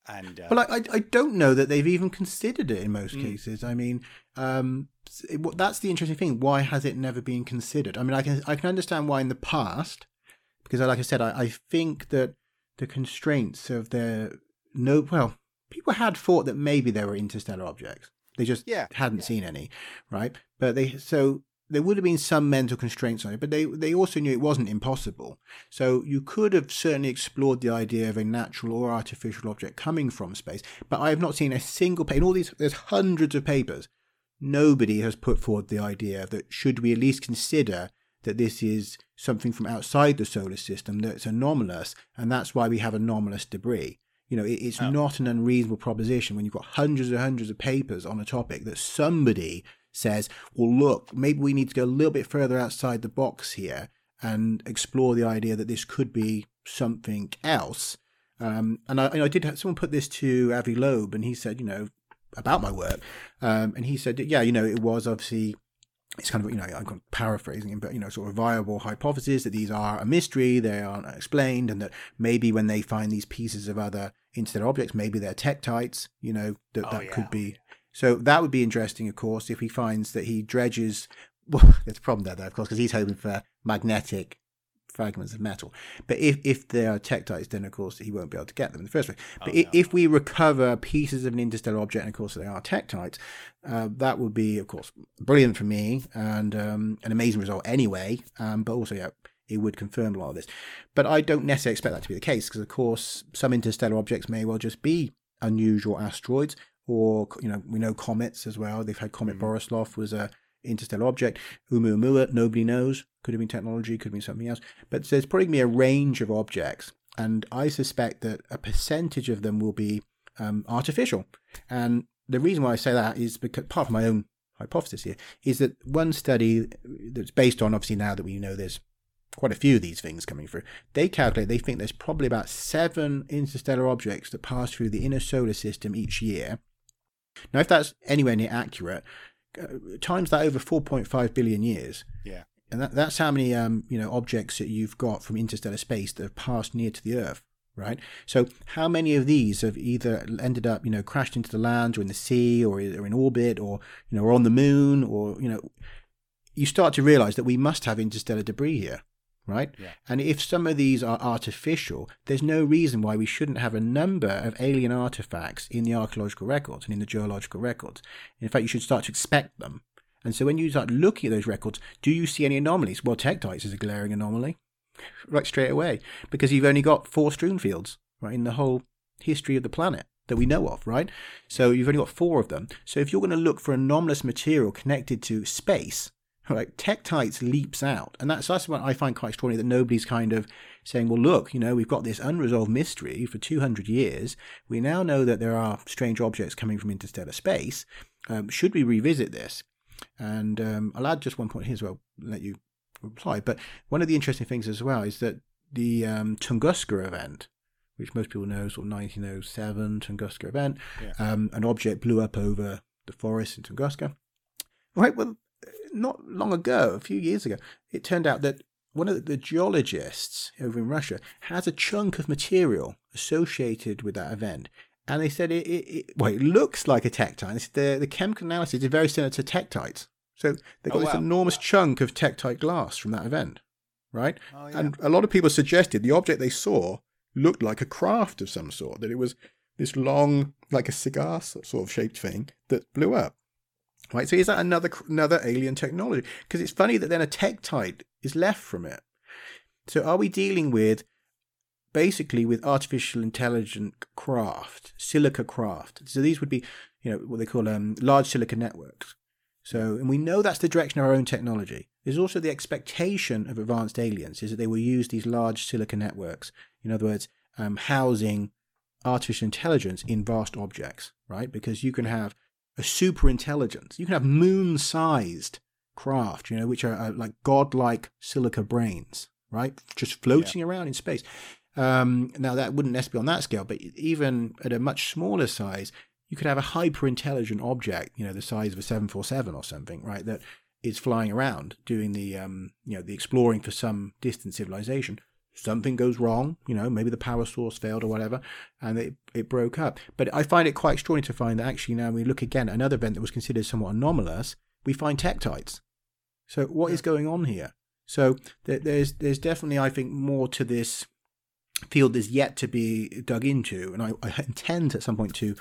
And uh, Well, I, I I don't know that they've even considered it in most Mm. cases. I mean, um, it, that's the interesting thing. Why has it never been considered? I mean, I can I can understand why in the past, because like I said, I, I think that the constraints of their no well, people had thought that maybe there were interstellar objects. They just Yeah, hadn't yeah. seen any, right? But they so there would have been some mental constraints on it, but they they also knew it wasn't impossible. So you could have certainly explored the idea of a natural or artificial object coming from space. But I have not seen a single paper, in all these. There's hundreds of papers. Nobody has put forward the idea that should we at least consider that this is something from outside the solar system that's anomalous, and that's why we have anomalous debris. You know, it, it's Oh. not an unreasonable proposition when you've got hundreds and hundreds of papers on a topic that somebody says, well, look, maybe we need to go a little bit further outside the box here and explore the idea that this could be something else. Um, and I, and I did have someone put this to Avi Loeb, and he said, you know, about my work, um, and he said, yeah, you know, it was obviously it's kind of you know I'm paraphrasing him, but you know, sort of viable hypothesis that these are a mystery, they aren't explained, and that maybe when they find these pieces of other interstellar objects, maybe they're tektites, you know, that Oh, that yeah. could be. So that would be interesting, of course, if he finds that he dredges. Well, there's a problem there, though, of course, because he's hoping for magnetic fragments of metal. But if, if they are tektites, then of course he won't be able to get them in the first place. But Oh, no. if we recover pieces of an interstellar object, and of course they are tektites, uh, that would be, of course, brilliant for me and um, an amazing result anyway. Um, but also, yeah, it would confirm a lot of this. But I don't necessarily expect that to be the case because, of course, some interstellar objects may well just be unusual asteroids, or you know, we know comets as well. They've had Comet Mhm. Borisov was a interstellar object. Oumuamua, nobody knows. Could have been technology, could have been something else. But there's probably going to be a range of objects, and I suspect that a percentage of them will be um, artificial. And the reason why I say that is because part of my own hypothesis here is that one study that's based on obviously now that we know there's quite a few of these things coming through, they calculate they think there's probably about seven interstellar objects that pass through the inner solar system each year. Now, if that's anywhere near accurate, uh, times that over 4.5 billion years, Yeah. and that, that's how many um, you know objects that you've got from interstellar space that have passed near to the Earth, right? So how many of these have either ended up you know crashed into the land or in the sea or are in orbit or you know or on the moon or you know you start to realize that we must have interstellar debris here, right? Yeah. And if some of these are artificial, there's no reason why we shouldn't have a number of alien artifacts in the archaeological records and in the geological records. In fact, you should start to expect them. And so when you start looking at those records, do you see any anomalies? Well, tektites is a glaring anomaly, right straight away, because you've only got four strewn fields, right, in the whole history of the planet that we know of, right? So you've only got four of them. So if you're going to look for anomalous material connected to space, right, tektites leaps out. And that's, that's what I find quite extraordinary that nobody's kind of saying, well, look, you know, we've got this unresolved mystery for 200 years. We now know that there are strange objects coming from interstellar space. Um, should we revisit this? And um, I'll add just one point here as well, let you reply. But one of the interesting things as well is that the um, Tunguska event, which most people know, sort of 1907 Tunguska event, Yeah. um, an object blew up over the forest in Tunguska. Right, well, not long ago, a few years ago, it turned out that one of the geologists over in Russia has a chunk of material associated with that event. And they said it, it, it well, it looks like a said The, the chemical analysis is very similar to tektites. So they got Oh, this wow. enormous chunk of tektite glass from that event, right? Oh, yeah. And a lot of people suggested the object they saw looked like a craft of some sort, that it was this long, like a cigar sort of shaped thing that blew up. Right, so is that another another alien technology? Because it's funny that then a tektite is left from it. So are we dealing with basically with artificial intelligent craft, silica craft? So these would be, you know, what they call um, large silica networks. So, and we know that's the direction of our own technology. There's also the expectation of advanced aliens is that they will use these large silica networks. In other words, um, housing artificial intelligence in vast objects, right? Because you can have a super intelligence. You can have moon-sized craft, you know, which are, uh like godlike silica brains, right? Just floating around in space. Um, now that wouldn't necessarily be on that scale, but even at a much smaller size, you could have a hyper intelligent object, you know, the size of a 747 or something, right? That is flying around doing the, um, you know, the exploring for some distant civilization. Something goes wrong, you know, maybe the power source failed or whatever, and it, it broke up. But I find it quite extraordinary to find that actually now we look again at another event that was considered somewhat anomalous, we find tektites. So what is going on here? So there's there's definitely I think more to this field is yet to be dug into, and I, I intend at some point to,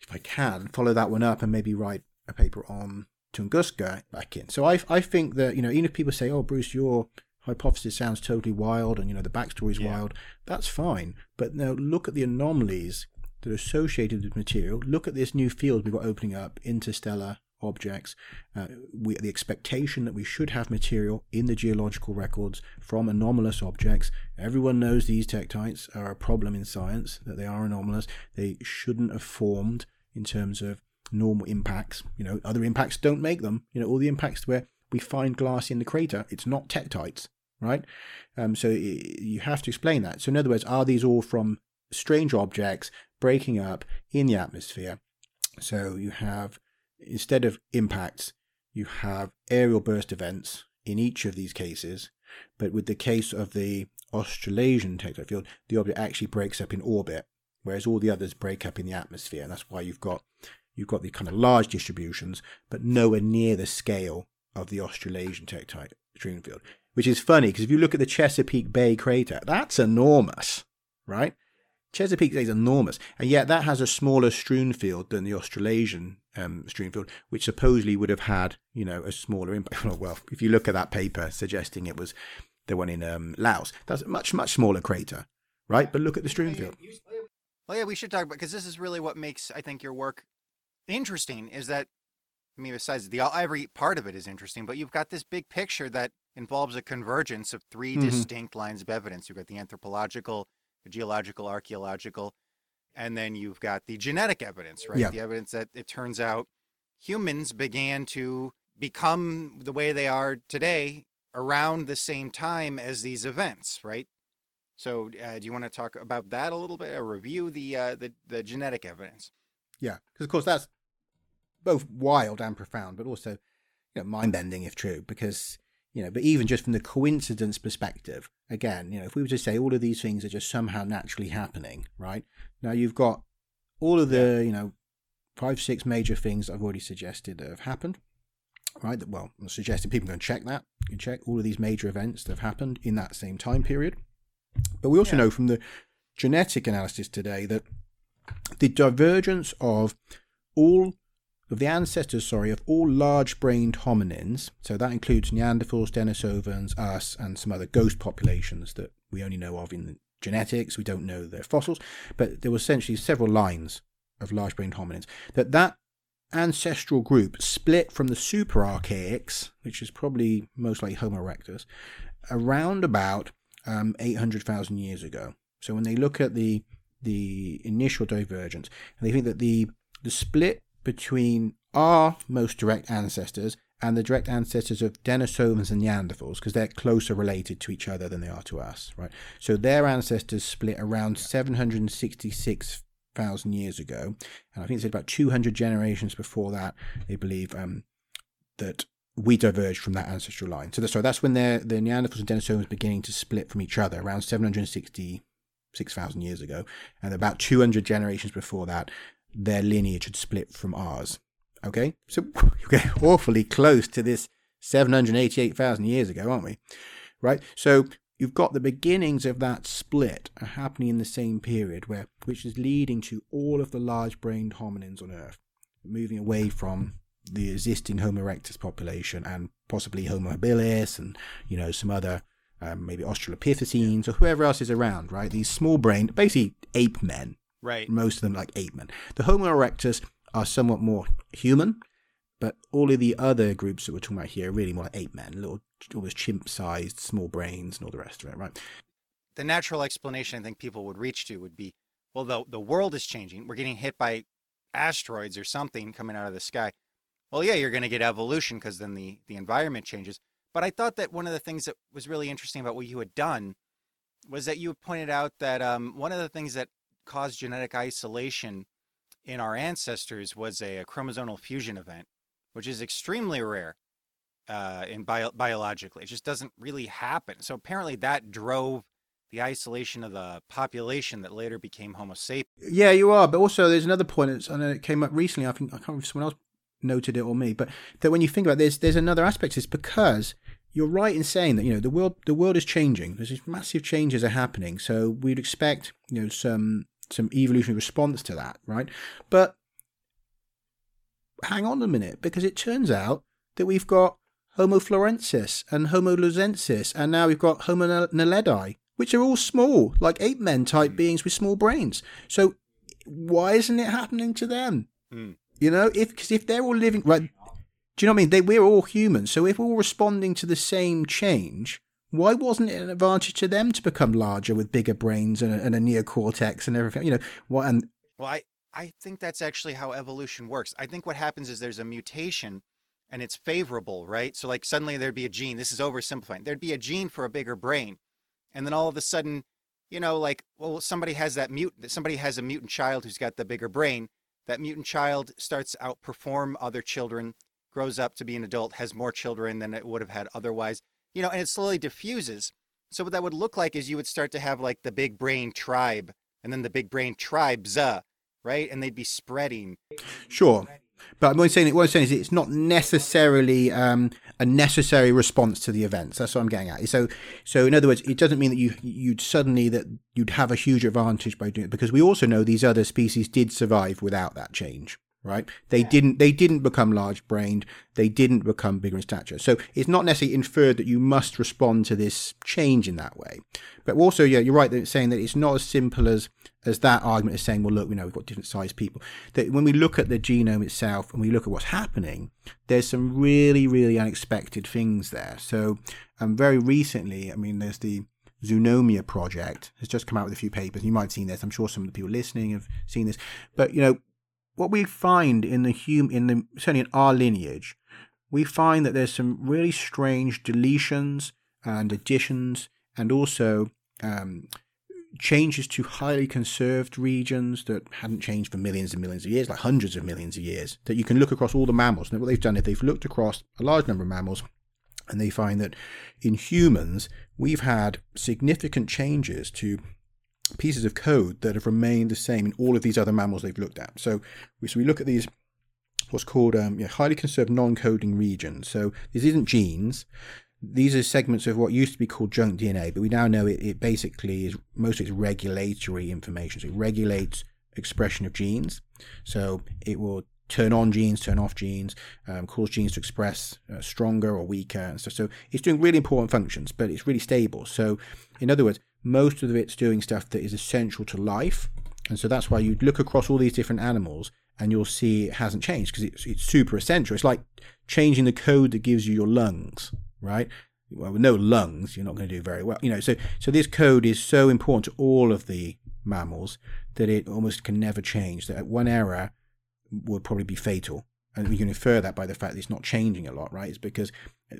if I can, follow that one up and maybe write a paper on Tunguska back in. So I I think that you know even if people say, oh Bruce, your hypothesis sounds totally wild and you know the backstory is yeah. wild, that's fine. But now look at the anomalies that are associated with material. Look at this new field we've got opening up, interstellar objects. Uh, we, the expectation that we should have material in the geological records from anomalous objects. Everyone knows these tektites are a problem in science, that they are anomalous. They shouldn't have formed in terms of normal impacts. You know, other impacts don't make them. You know, all the impacts where we find glass in the crater, it's not tektites, right? Um, so you have to explain that. So in other words, are these all from strange objects breaking up in the atmosphere? So you have instead of impacts, you have aerial burst events in each of these cases. But with the case of the Australasian tektite field, the object actually breaks up in orbit, whereas all the others break up in the atmosphere. And that's why you've got you've got the kind of large distributions, but nowhere near the scale of the Australasian strewn field. Which is funny because if you look at the Chesapeake Bay crater, that's enormous, right? Chesapeake Bay is enormous, and yet that has a smaller strewn field than the Australasian um, strewn field, which supposedly would have had, you know, a smaller impact. well, if you look at that paper suggesting it was the one in um, Laos, that's a much, much smaller crater, right? But look at the strewn field. Well, yeah, we should talk about because this is really what makes I think your work interesting. Is that I mean, besides the every part of it is interesting, but you've got this big picture that involves a convergence of 3 mm-hmm. distinct lines of evidence. You've got the anthropological, the geological, archaeological, and then you've got the genetic evidence, right? Yeah. The evidence that it turns out humans began to become the way they are today around the same time as these events, right? So, uh, do you want to talk about that a little bit, or review the uh, the, the genetic evidence? Yeah, because of course that's both wild and profound, but also you know mind bending if true. Because you know, but even just from the coincidence perspective, again, you know, if we were to say all of these things are just somehow naturally happening, right? Now you've got all of the, you know, five, six major things I've already suggested that have happened, right? Well, I'm suggesting people can check that. You can check all of these major events that have happened in that same time period. But we also yeah. know from the genetic analysis today that the divergence of all of the ancestors, sorry, of all large-brained hominins, so that includes Neanderthals, Denisovans, us, and some other ghost populations that we only know of in genetics. We don't know their fossils, but there were essentially several lines of large-brained hominins. That that ancestral group split from the superarchaics, which is probably most likely Homo erectus, around about um, 800,000 years ago. So when they look at the the initial divergence, and they think that the the split between our most direct ancestors and the direct ancestors of Denisovans and Neanderthals, because they're closer related to each other than they are to us, right? So their ancestors split around 766,000 years ago, and I think it's about 200 generations before that. They believe um, that we diverged from that ancestral line. So, so that's when the Neanderthals and Denisovans beginning to split from each other around 766,000 years ago, and about 200 generations before that, their lineage had split from ours. Okay, so you get awfully close to this 788,000 years ago, aren't we? Right, so you've got the beginnings of that split happening in the same period, where which is leading to all of the large-brained hominins on Earth moving away from the existing Homo erectus population and possibly Homo habilis and you know some other um, maybe Australopithecines or whoever else is around, right? These small brained, basically ape men, Right. Most of them like ape men. The Homo erectus are somewhat more human, but all of the other groups that we're talking about here are really more like ape men, little almost chimp-sized, small brains, and all the rest of it, right? The natural explanation I think people would reach to would be, well, the the world is changing. We're getting hit by asteroids or something coming out of the sky. Well, yeah, you're going to get evolution because then the the environment changes. But I thought that one of the things that was really interesting about what you had done was that you pointed out that um, one of the things that caused genetic isolation in our ancestors was a, a chromosomal fusion event, which is extremely rare uh, in bio- biologically. It just doesn't really happen. So apparently that drove the isolation of the population that later became Homo sapiens. Yeah, you are. But also, there's another point. It came up recently. I think I can't remember if someone else noted it or me, but that when you think about this, there's another aspect. It's because you're right in saying that you know the world the world is changing. There's these massive changes are happening, so we'd expect you know some some evolutionary response to that, right? But hang on a minute, because it turns out that we've got Homo floresiensis and Homo luzonensis, and now we've got Homo naledi, which are all small, like ape men type beings with small brains. So why isn't it happening to them? Mm. You know, if because if they're all living right, do you know what I mean? They, we're all humans, so if we're all responding to the same change, why wasn't it an advantage to them to become larger with bigger brains and a, and a neocortex and everything? You know, what and well, I I think that's actually how evolution works. I think what happens is there's a mutation and it's favorable, right? So like suddenly there'd be a gene. This is oversimplifying. There'd be a gene for a bigger brain, and then all of a sudden, you know, like well, somebody has that mutant. Somebody has a mutant child who's got the bigger brain. That mutant child starts outperform other children, grows up to be an adult, has more children than it would have had otherwise. You know, and it slowly diffuses. So what that would look like is you would start to have like the big brain tribe, and then the big brain tribes, uh, right? And they'd be spreading. Sure. But what I'm saying, what I'm saying is, it's not necessarily um, a necessary response to the events. That's what I'm getting at. So, so in other words, it doesn't mean that you you'd suddenly that you'd have a huge advantage by doing it because we also know these other species did survive without that change right? They yeah. didn't they didn't become large brained, they didn't become bigger in stature. So it's not necessarily inferred that you must respond to this change in that way. But also, yeah, you're right that it's saying that it's not as simple as as that argument is saying, well, look, you know, we've got different sized people. That when we look at the genome itself and we look at what's happening, there's some really, really unexpected things there. So, um, very recently, I mean, there's the Zoonomia project has just come out with a few papers. You might have seen this. I'm sure some of the people listening have seen this. But you know, what we find in the hum in the certainly in our lineage, we find that there's some really strange deletions and additions, and also um, changes to highly conserved regions that hadn't changed for millions and millions of years, like hundreds of millions of years. That you can look across all the mammals. And what they've done is they've looked across a large number of mammals, and they find that in humans we've had significant changes to pieces of code that have remained the same in all of these other mammals they've looked at. So, so we look at these what's called um, highly conserved non-coding regions. So this isn't genes. These are segments of what used to be called junk DNA, but we now know it, it basically is mostly it's regulatory information. So it regulates expression of genes. So it will turn on genes, turn off genes, um, cause genes to express uh, stronger or weaker and stuff. So it's doing really important functions, but it's really stable. So in other words, most of it's doing stuff that is essential to life. And so that's why you look across all these different animals and you'll see it hasn't changed because it's, it's super essential. It's like changing the code that gives you your lungs, right? Well, with no lungs, you're not going to do very well. You know, so so this code is so important to all of the mammals that it almost can never change. That one error would probably be fatal. And we can infer that by the fact that it's not changing a lot, right? It's because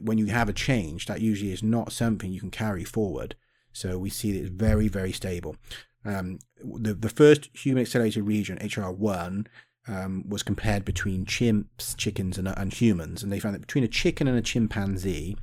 when you have a change, that usually is not something you can carry forward. So we see that it's very, very stable. Um, the, the first human accelerated region, HAR1, um, was compared between chimps, chickens, and, and humans. And they found that between a chicken and a chimpanzee,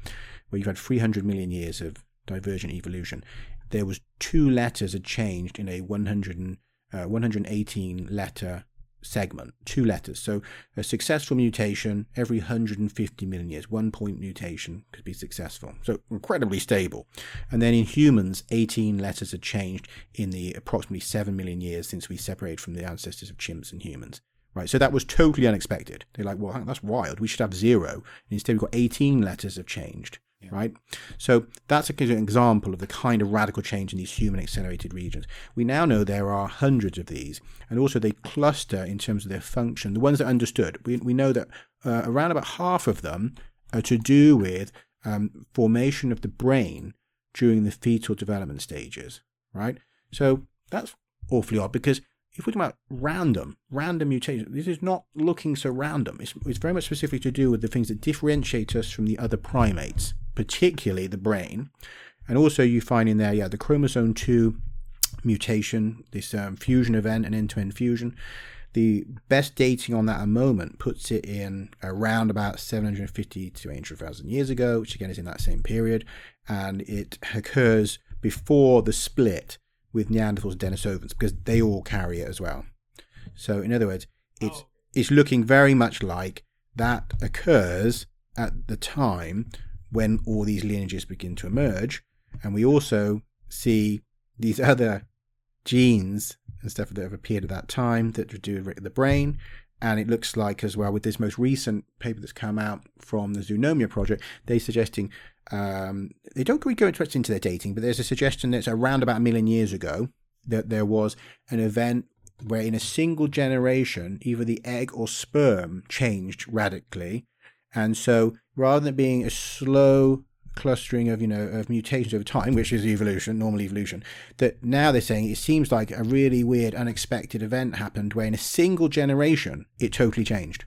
where you've had 300 million years of divergent evolution, there was two letters had changed in a 100 uh, 118 letter segment, two letters. So a successful mutation every 150 million years, one point mutation could be successful. So incredibly stable. And then in humans, 18 letters had changed in the approximately 7 million years since we separated from the ancestors of chimps and humans. Right, so that was totally unexpected. They're like, well, that's wild. We should have zero. And instead, we've got 18 letters have changed yeah. right? So that's an example of the kind of radical change in these human accelerated regions. We now know there are hundreds of these, and also they cluster in terms of their function. The ones that are understood, we, we know that uh, around about half of them are to do with um, formation of the brain during the fetal development stages, right? So that's awfully odd because if we're talking about random, random mutation, this is not looking so random. It's, it's very much specifically to do with the things that differentiate us from the other primates, particularly the brain. And also, you find in there, yeah, the chromosome 2 mutation, this um, fusion event, and end to end fusion. The best dating on that at the moment puts it in around about 750 to 800,000 years ago, which again is in that same period. And it occurs before the split with Neanderthals and Denisovans because they all carry it as well. So, in other words, it's oh. it's looking very much like that occurs at the time when all these lineages begin to emerge, and we also see these other genes and stuff that have appeared at that time that do with the brain. And it looks like, as well, with this most recent paper that's come out from the Zoonomia project, they're suggesting um, they don't really go into their dating, but there's a suggestion that's around about a million years ago that there was an event where, in a single generation, either the egg or sperm changed radically. And so, rather than being a slow clustering of you know of mutations over time, which is evolution, normal evolution. That now they're saying it seems like a really weird, unexpected event happened where in a single generation it totally changed.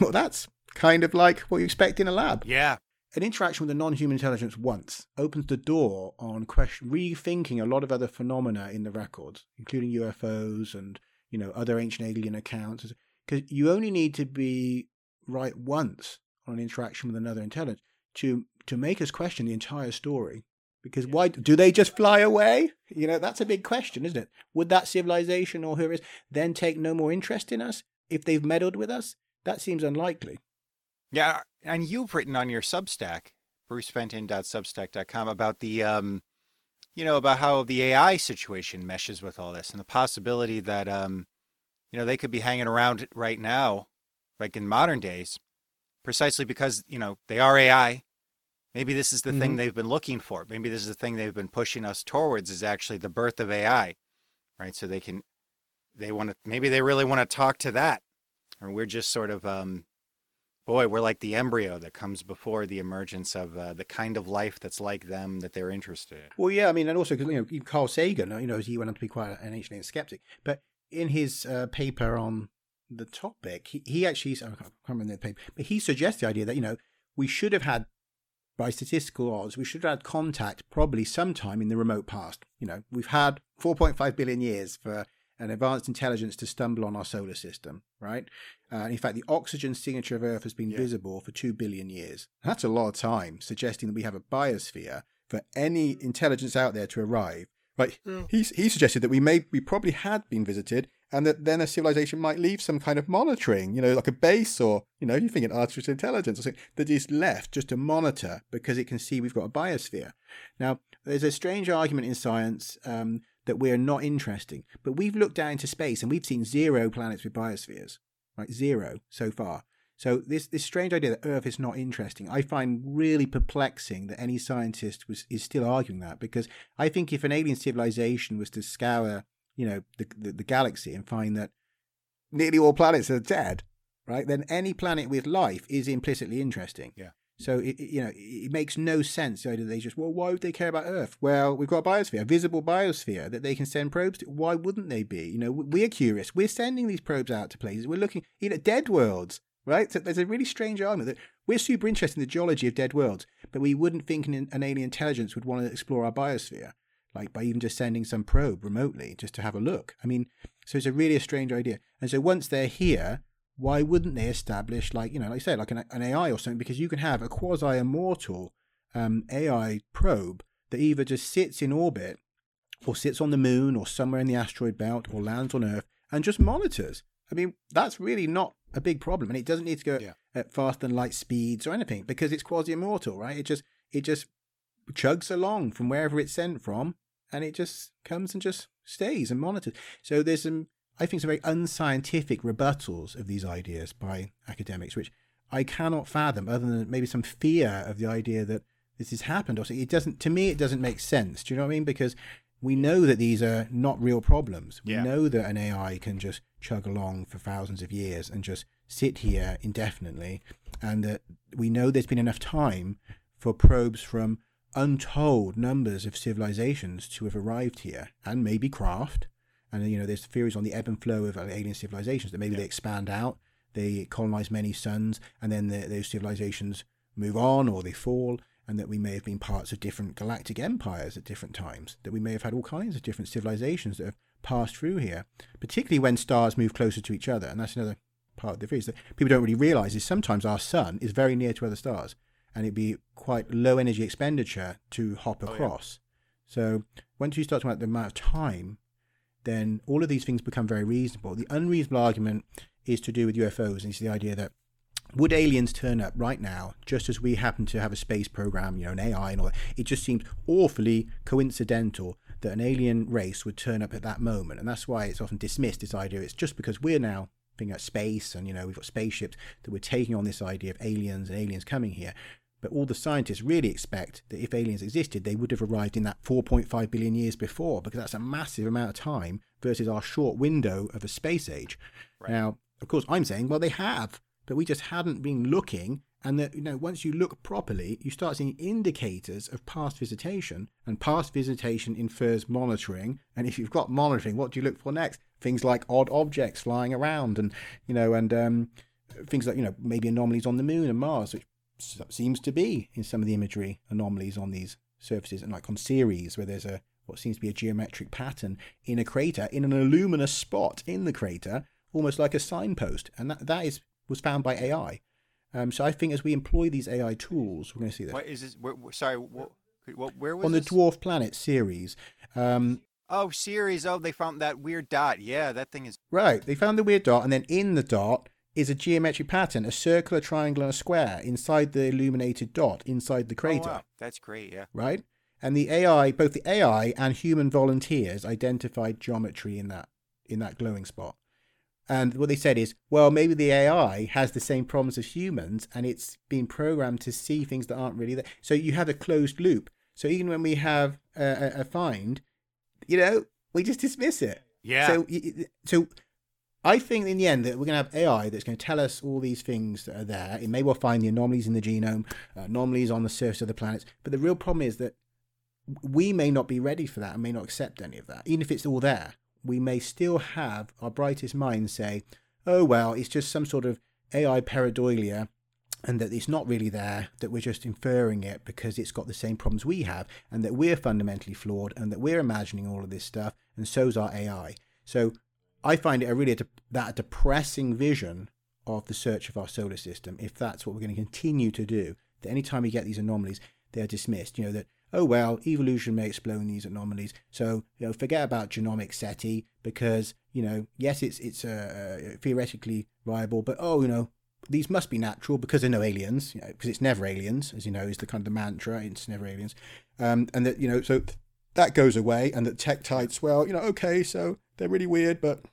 Well, that's kind of like what you expect in a lab. Yeah. An interaction with a non-human intelligence once opens the door on question rethinking a lot of other phenomena in the records, including UFOs and you know other ancient alien accounts. Because you only need to be right once on an interaction with another intelligence to to make us question the entire story. Because why do they just fly away? You know, that's a big question, isn't it? Would that civilization or whoever is then take no more interest in us if they've meddled with us? That seems unlikely. Yeah, and you've written on your Substack, brucefenton.substack.com, about the, um, you know, about how the AI situation meshes with all this and the possibility that, um, you know, they could be hanging around right now, like in modern days, precisely because, you know, they are AI. Maybe this is the mm-hmm. thing they've been looking for. Maybe this is the thing they've been pushing us towards is actually the birth of AI, right? So they can, they want to, maybe they really want to talk to that. Or we're just sort of, um, boy, we're like the embryo that comes before the emergence of uh, the kind of life that's like them that they're interested in. Well, yeah, I mean, and also, because you know, Carl Sagan, you know, he went on to be quite an ancient skeptic, but in his uh, paper on the topic, he, he actually, I can't remember the paper, but he suggests the idea that, you know, we should have had by statistical odds, we should have had contact probably sometime in the remote past. You know, we've had 4.5 billion years for an advanced intelligence to stumble on our solar system, right? Uh, in fact, the oxygen signature of Earth has been yeah. visible for 2 billion years. That's a lot of time, suggesting that we have a biosphere for any intelligence out there to arrive. Right? Mm. He, he suggested that we may we probably had been visited and that then a civilization might leave some kind of monitoring, you know, like a base or, you know, you think an artificial intelligence or something that is left just to monitor because it can see we've got a biosphere. Now, there's a strange argument in science um, that we're not interesting, but we've looked down into space and we've seen zero planets with biospheres, right? Zero so far. So this this strange idea that Earth is not interesting, I find really perplexing that any scientist was is still arguing that because I think if an alien civilization was to scour you know the, the, the galaxy and find that nearly all planets are dead, right? Then any planet with life is implicitly interesting. Yeah. So it, you know it makes no sense. So they just well, why would they care about Earth? Well, we've got a biosphere, a visible biosphere that they can send probes to. Why wouldn't they be? You know, we're curious. We're sending these probes out to places. We're looking, you know, dead worlds, right? So there's a really strange argument that we're super interested in the geology of dead worlds, but we wouldn't think an, an alien intelligence would want to explore our biosphere like by even just sending some probe remotely just to have a look. I mean, so it's a really a strange idea. And so once they're here, why wouldn't they establish, like, you know, like I say, like an, an AI or something? Because you can have a quasi immortal um, AI probe that either just sits in orbit or sits on the moon or somewhere in the asteroid belt or lands on Earth and just monitors. I mean, that's really not a big problem, and it doesn't need to go yeah. at faster than light speeds or anything because it's quasi immortal, right? It just it just chugs along from wherever it's sent from and it just comes and just stays and monitors. So there's some, I think, some very unscientific rebuttals of these ideas by academics, which I cannot fathom, other than maybe some fear of the idea that this has happened. Or it doesn't. To me, it doesn't make sense. Do you know what I mean? Because we know that these are not real problems. We yeah. know that an AI can just chug along for thousands of years and just sit here indefinitely, and that we know there's been enough time for probes from untold numbers of civilizations to have arrived here and maybe craft. And, you know, there's theories on the ebb and flow of alien civilizations that maybe yeah. they expand out, they colonize many suns, and then the, those civilizations move on or they fall. And that we may have been parts of different galactic empires at different times, that we may have had all kinds of different civilizations that have passed through here, particularly when stars move closer to each other. And that's another part of the theory that people don't really realize is sometimes our sun is very near to other stars and it'd be quite low energy expenditure to hop oh, across. Oh, So once you start talking about the amount of time, then all of these things become very reasonable. The unreasonable argument is to do with UFOs, and it's the idea that would aliens turn up right now, just as we happen to have a space program, you know, an AI and all that? It just seems awfully coincidental that an alien race would turn up at that moment, and that's why it's often dismissed. This idea it's just because we're now thinking about space, and you know, we've got spaceships that we're taking on this idea of aliens and aliens coming here. But all the scientists really expect that if aliens existed, they would have arrived in that 4.5 billion years before, because that's a massive amount of time versus our short window of a space age. Right. Now, of course, I'm saying, well, they have, but we just hadn't been looking. And that, you know, once you look properly, you start seeing indicators of past visitation, and past visitation infers monitoring. And if you've got monitoring, what do you look for next? Things like odd objects flying around, and you know, and um, things like you know maybe anomalies on the moon and Mars, which seems to be in some of the imagery anomalies on these surfaces, and like on Ceres, where there's a what seems to be a geometric pattern in a crater, in an luminous spot in the crater, almost like a signpost, and that that is was found by AI. Um, so I think as we employ these AI tools, we're going to see that. What is this? Where, sorry, what, what, where was on this? the dwarf planet Ceres? Um, oh, Ceres. Oh, they found that weird dot. Yeah, that thing is right. They found the weird dot, and then in the dot is a geometric pattern, a circle, a triangle, and a square inside the illuminated dot inside the crater. Oh, wow. That's great, yeah. Right? And the AI, both the AI and human volunteers identified geometry in that in that glowing spot. And what they said is, well, maybe the AI has the same problems as humans and it's been programmed to see things that aren't really there. So you have a closed loop. So even when we have a, a find, you know, we just dismiss it. Yeah. So, so I think in the end that we're going to have AI that's going to tell us all these things that are there. It may well find the anomalies in the genome, uh, anomalies on the surface of the planets. But the real problem is that we may not be ready for that and may not accept any of that, even if it's all there. We may still have our brightest minds say, oh, well, it's just some sort of AI pareidolia and that it's not really there, that we're just inferring it because it's got the same problems we have, and that we're fundamentally flawed, and that we're imagining all of this stuff, and so's our AI. So I find it a really a, that depressing vision of the search of our solar system. If that's what we're going to continue to do, that anytime we get these anomalies, they are dismissed. You know that oh well, evolution may explain these anomalies, so you know forget about genomic SETI because you know yes, it's it's uh, uh, theoretically viable, but oh you know these must be natural because they're no aliens, you know, because it's never aliens, as you know, is the kind of the mantra. It's never aliens, um, and that you know so that goes away, and that tektites, well, you know, okay, so they're really weird, but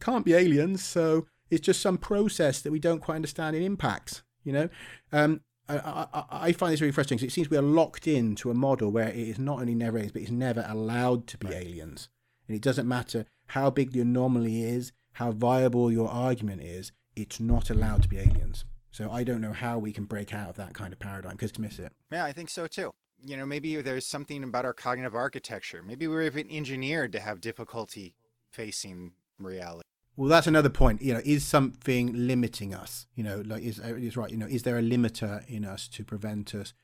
can't be aliens, so it's just some process that we don't quite understand in impacts. You know, um, I, I, I, find this really frustrating because it seems we are locked into a model where it is not only never aliens, but it's never allowed to be right. aliens. And it doesn't matter how big the anomaly is, how viable your argument is, it's not allowed to be aliens. So I don't know how we can break out of that kind of paradigm because to miss it. Yeah, I think so too. You know, maybe there's something about our cognitive architecture. Maybe we're even engineered to have difficulty facing reality. Well, that's another point. You know, is something limiting us? You know, like is is right. You know, is there a limiter in us to prevent us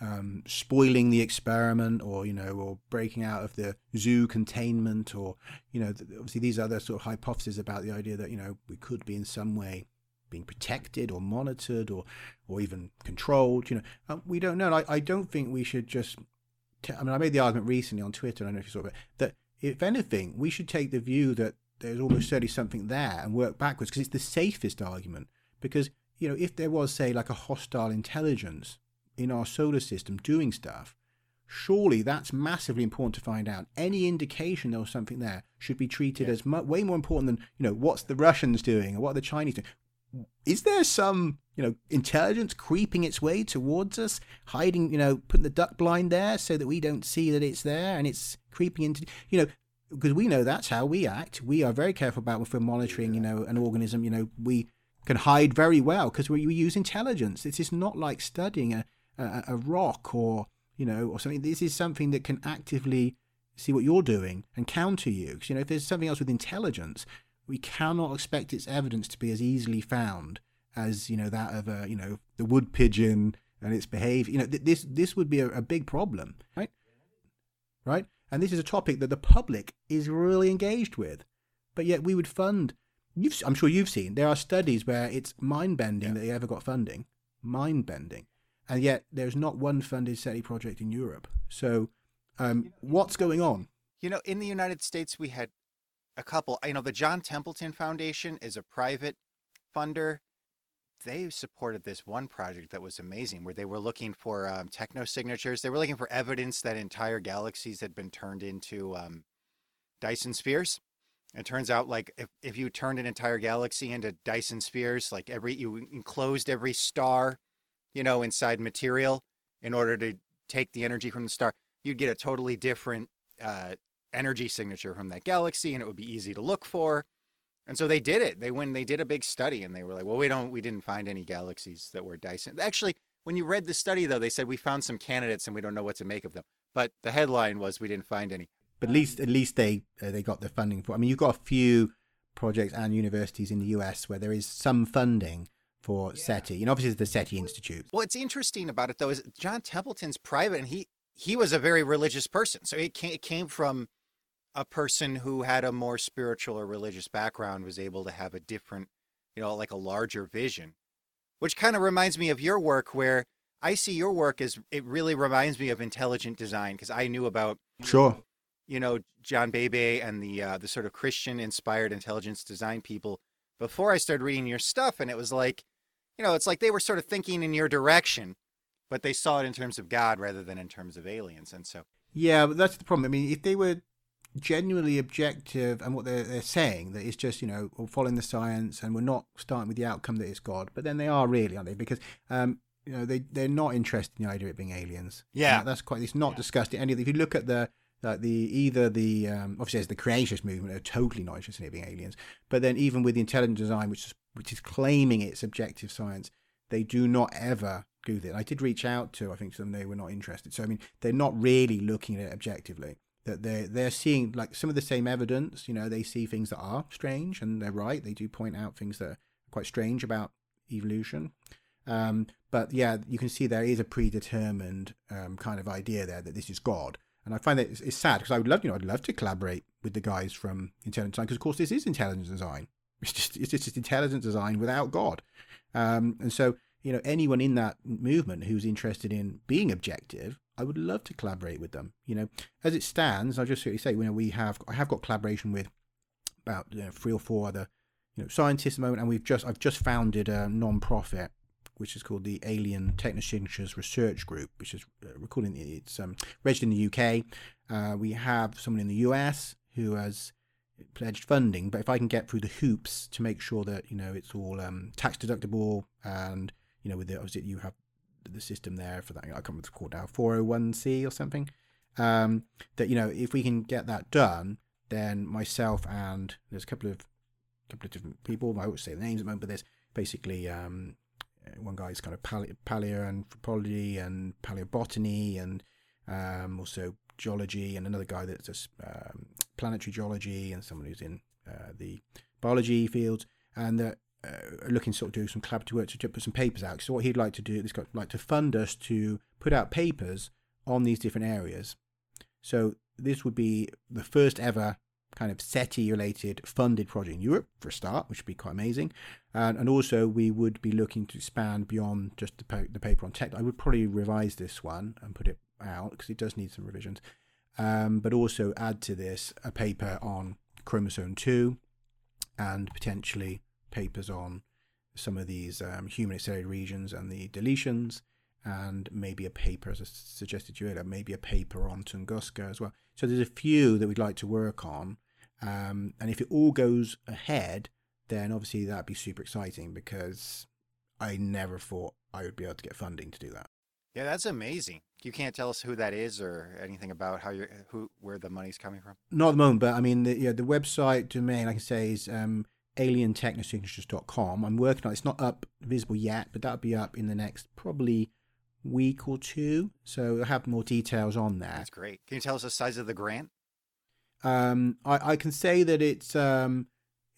um, spoiling the experiment, or you know, or breaking out of the zoo containment, or you know, obviously these are other sort of hypotheses about the idea that you know we could be in some way being protected or monitored or or even controlled. You know, um, we don't know. I, I don't think we should just. T- I mean, I made the argument recently on Twitter. I don't know if you saw it. That if anything, we should take the view that there's almost certainly something there and work backwards because it's the safest argument. Because, you know, if there was, say, like a hostile intelligence in our solar system doing stuff, surely that's massively important to find out. Any indication there was something there should be treated yeah. as mu- way more important than, you know, what's the Russians doing or what are the Chinese doing. Is there some, you know, intelligence creeping its way towards us, hiding, you know, putting the duck blind there so that we don't see that it's there and it's creeping into, you know, because we know that's how we act. We are very careful about if we're monitoring, you know, an organism. You know, we can hide very well because we, we use intelligence. This is not like studying a, a, a rock or you know or something. This is something that can actively see what you're doing and counter you. Because, you know, if there's something else with intelligence, we cannot expect its evidence to be as easily found as you know that of a you know the wood pigeon and its behavior. You know, th- this this would be a, a big problem, right? Right. And this is a topic that the public is really engaged with. But yet we would fund. You've, I'm sure you've seen there are studies where it's mind bending yeah. that they ever got funding, mind bending, and yet there's not one funded SETI project in Europe. So Um, what's going on? You know, in the United States, we had a couple. You know, the John Templeton Foundation is a private funder. They supported this one project that was amazing, where they were looking for um, techno signatures. They were looking for evidence that entire galaxies had been turned into um, Dyson spheres. It turns out, like if, if you turned an entire galaxy into Dyson spheres, like every you enclosed every star, you know, inside material in order to take the energy from the star, you'd get a totally different uh, energy signature from that galaxy, and it would be easy to look for. And so they did it. They when they did a big study, and they were like, "Well, we don't, we didn't find any galaxies that were Dyson." Actually, when you read the study, though, they said we found some candidates, and we don't know what to make of them. But the headline was, "We didn't find any." But at least at least they uh, they got the funding for. I mean, you've got a few projects and universities in the US where there is some funding for yeah. SETI, and obviously the SETI Institute. Well, What's interesting about it though is John Templeton's private, and he he was a very religious person, so it came, it came from a person who had a more spiritual or religious background was able to have a different, you know, like a larger vision, which kind of reminds me of your work where I see your work as it really reminds me of intelligent design because I knew about sure you know John Behe and the uh, the sort of Christian inspired intelligence design people before I started reading your stuff, and it was like, you know, it's like they were sort of thinking in your direction, but they saw it in terms of God rather than in terms of aliens, and so yeah, but that's the problem. I mean, if they were genuinely objective and what they're, they're saying that it's just you know following the science and we're not starting with the outcome that it's God, but then they are really, aren't they? Because um, you know they they're not interested in the idea of it being aliens. Yeah, that's quite. It's not yeah. discussed in any. Of if you look at the like the either the um, obviously as the creationist movement are totally not interested in it being aliens, but then even with the intelligent design, which is which is claiming it's objective science, they do not ever do that. I did reach out to I think some they were not interested. So I mean they're not really looking at it objectively. That they're they're seeing like some of the same evidence. You know they see things that are strange, and they're right. They do point out things that are quite strange about evolution. Um, but yeah, you can see there is a predetermined um, kind of idea there that this is God and I find that it's, it's sad because I would love, you know, I'd love to collaborate with the guys from Intelligent Design because, of course, this is intelligent design. It's just it's just intelligent design without God. Um, and so, you know, anyone in that movement who's interested in being objective, I would love to collaborate with them. You know, as it stands, I'll just say, you know, we have I have got collaboration with about you know, three or four other you know scientists at the moment, and we've just I've just founded a non-profit which is called the Alien Technosignatures Research Group, which is uh, recording it's um, registered in the UK. Uh, we have someone in the US who has pledged funding, but if I can get through the hoops to make sure that you know it's all um, tax deductible and you know with the obviously you have the system there for that I can't remember the called now 401c or something. Um, that you know if we can get that done, then myself and there's a couple of couple of different people. I won't say the names at the moment, but there's basically um, one guy's kind of pale- paleoanthropology and paleobotany and um, also geology, and another guy that's just um, planetary geology and someone who's in uh, the biology fields, and that uh, looking to sort of do some collaborative work to, to put some papers out. So what he'd like to do, guy like to fund us to put out papers on these different areas. So this would be the first ever kind of SETI related funded project in Europe for a start, which would be quite amazing. And, and also, we would be looking to expand beyond just the, pa- the paper on tech. I would probably revise this one and put it out because it does need some revisions. Um, but also add to this a paper on chromosome 2 and potentially papers on some of these um, human accelerated regions and the deletions and maybe a paper, as I suggested to you earlier, maybe a paper on Tunguska as well. So there's a few that we'd like to work on um, and if it all goes ahead, then obviously that'd be super exciting because I never thought I would be able to get funding to do that. Yeah, that's amazing. You can't tell us who that is or anything about how you're who where the money's coming from. Not at the moment, but I mean, the, yeah, the website domain, like I can say, is um, alientechnosignatures.com. I'm working on it. It's not up visible yet, but that'll be up in the next probably week or two. So I'll have more details on that. That's great. Can you tell us the size of the grant? Um, I, I can say that it's um,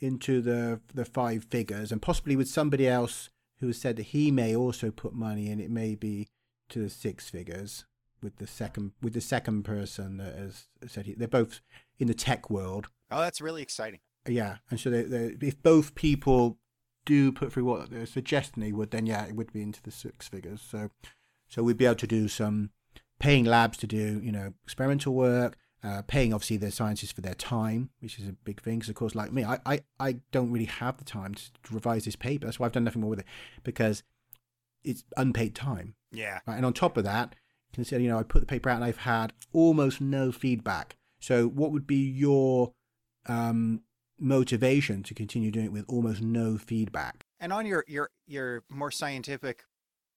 into the the five figures, and possibly with somebody else who has said that he may also put money in. It may be to the six figures with the second with the second person that has said he, they're both in the tech world. Oh, that's really exciting. Yeah, and so they, they, if both people do put through what they're suggesting they would, then yeah, it would be into the six figures. So, so we'd be able to do some paying labs to do you know experimental work, uh, paying obviously the scientists for their time, which is a big thing. Because of course, like me, I, I, I don't really have the time to, to revise this paper. That's why I've done nothing more with it because it's unpaid time. Yeah. Right? And on top of that, consider you know I put the paper out and I've had almost no feedback. So what would be your um, motivation to continue doing it with almost no feedback? And on your your your more scientific,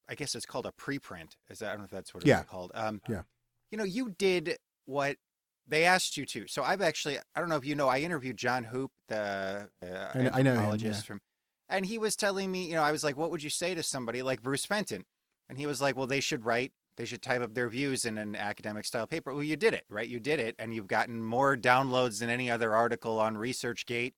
I guess it's called a preprint. Is that I don't know if that's what it's Yeah. called. Um, Yeah. You know, you did what they asked you to. So I've actually I don't know if you know I interviewed John Hoop, the uh, I know- I know him, yeah. from, and he was telling me, you know, I was like, what would you say to somebody like Bruce Fenton? And he was like, well, they should write. They should type up their views in an academic style paper. Well, you did it, right? You did it, and you've gotten more downloads than any other article on ResearchGate.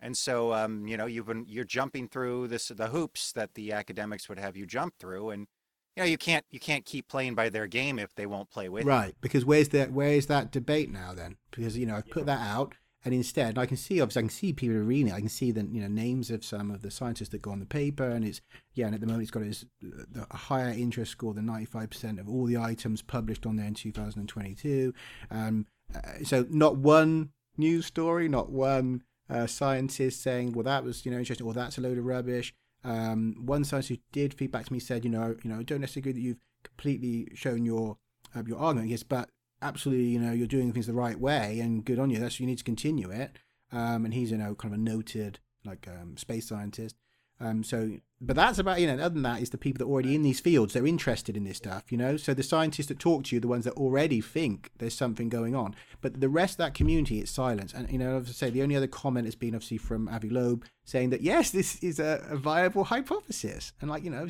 And so, um, you know, you've been you're jumping through this the hoops that the academics would have you jump through, and you know you can't you can't keep playing by their game if they won't play with. you. Right, because where's that where is that debate now then? Because you know I've put that out, and instead I can see obviously I can see people reading it. I can see the you know names of some of the scientists that go on the paper, and it's yeah, and at the moment it's got uh, a higher interest score than ninety five percent of all the items published on there in two thousand and twenty two. Um, uh, so not one news story, not one uh, scientist saying, well that was you know interesting, or that's a load of rubbish. Um, one scientist who did feedback to me said, you know, you know, don't necessarily agree that you've completely shown your uh, your argument, yes, but absolutely, you know, you're doing things the right way, and good on you. That's you need to continue it. Um, and he's you know kind of a noted like um, space scientist. Um, so, but that's about you know. Other than that, is the people that are already in these fields. They're interested in this stuff, you know. So the scientists that talk to you, the ones that already think there's something going on. But the rest of that community, it's silence. And you know, as I say, the only other comment has been obviously from Avi Loeb saying that yes, this is a, a viable hypothesis, and like you know,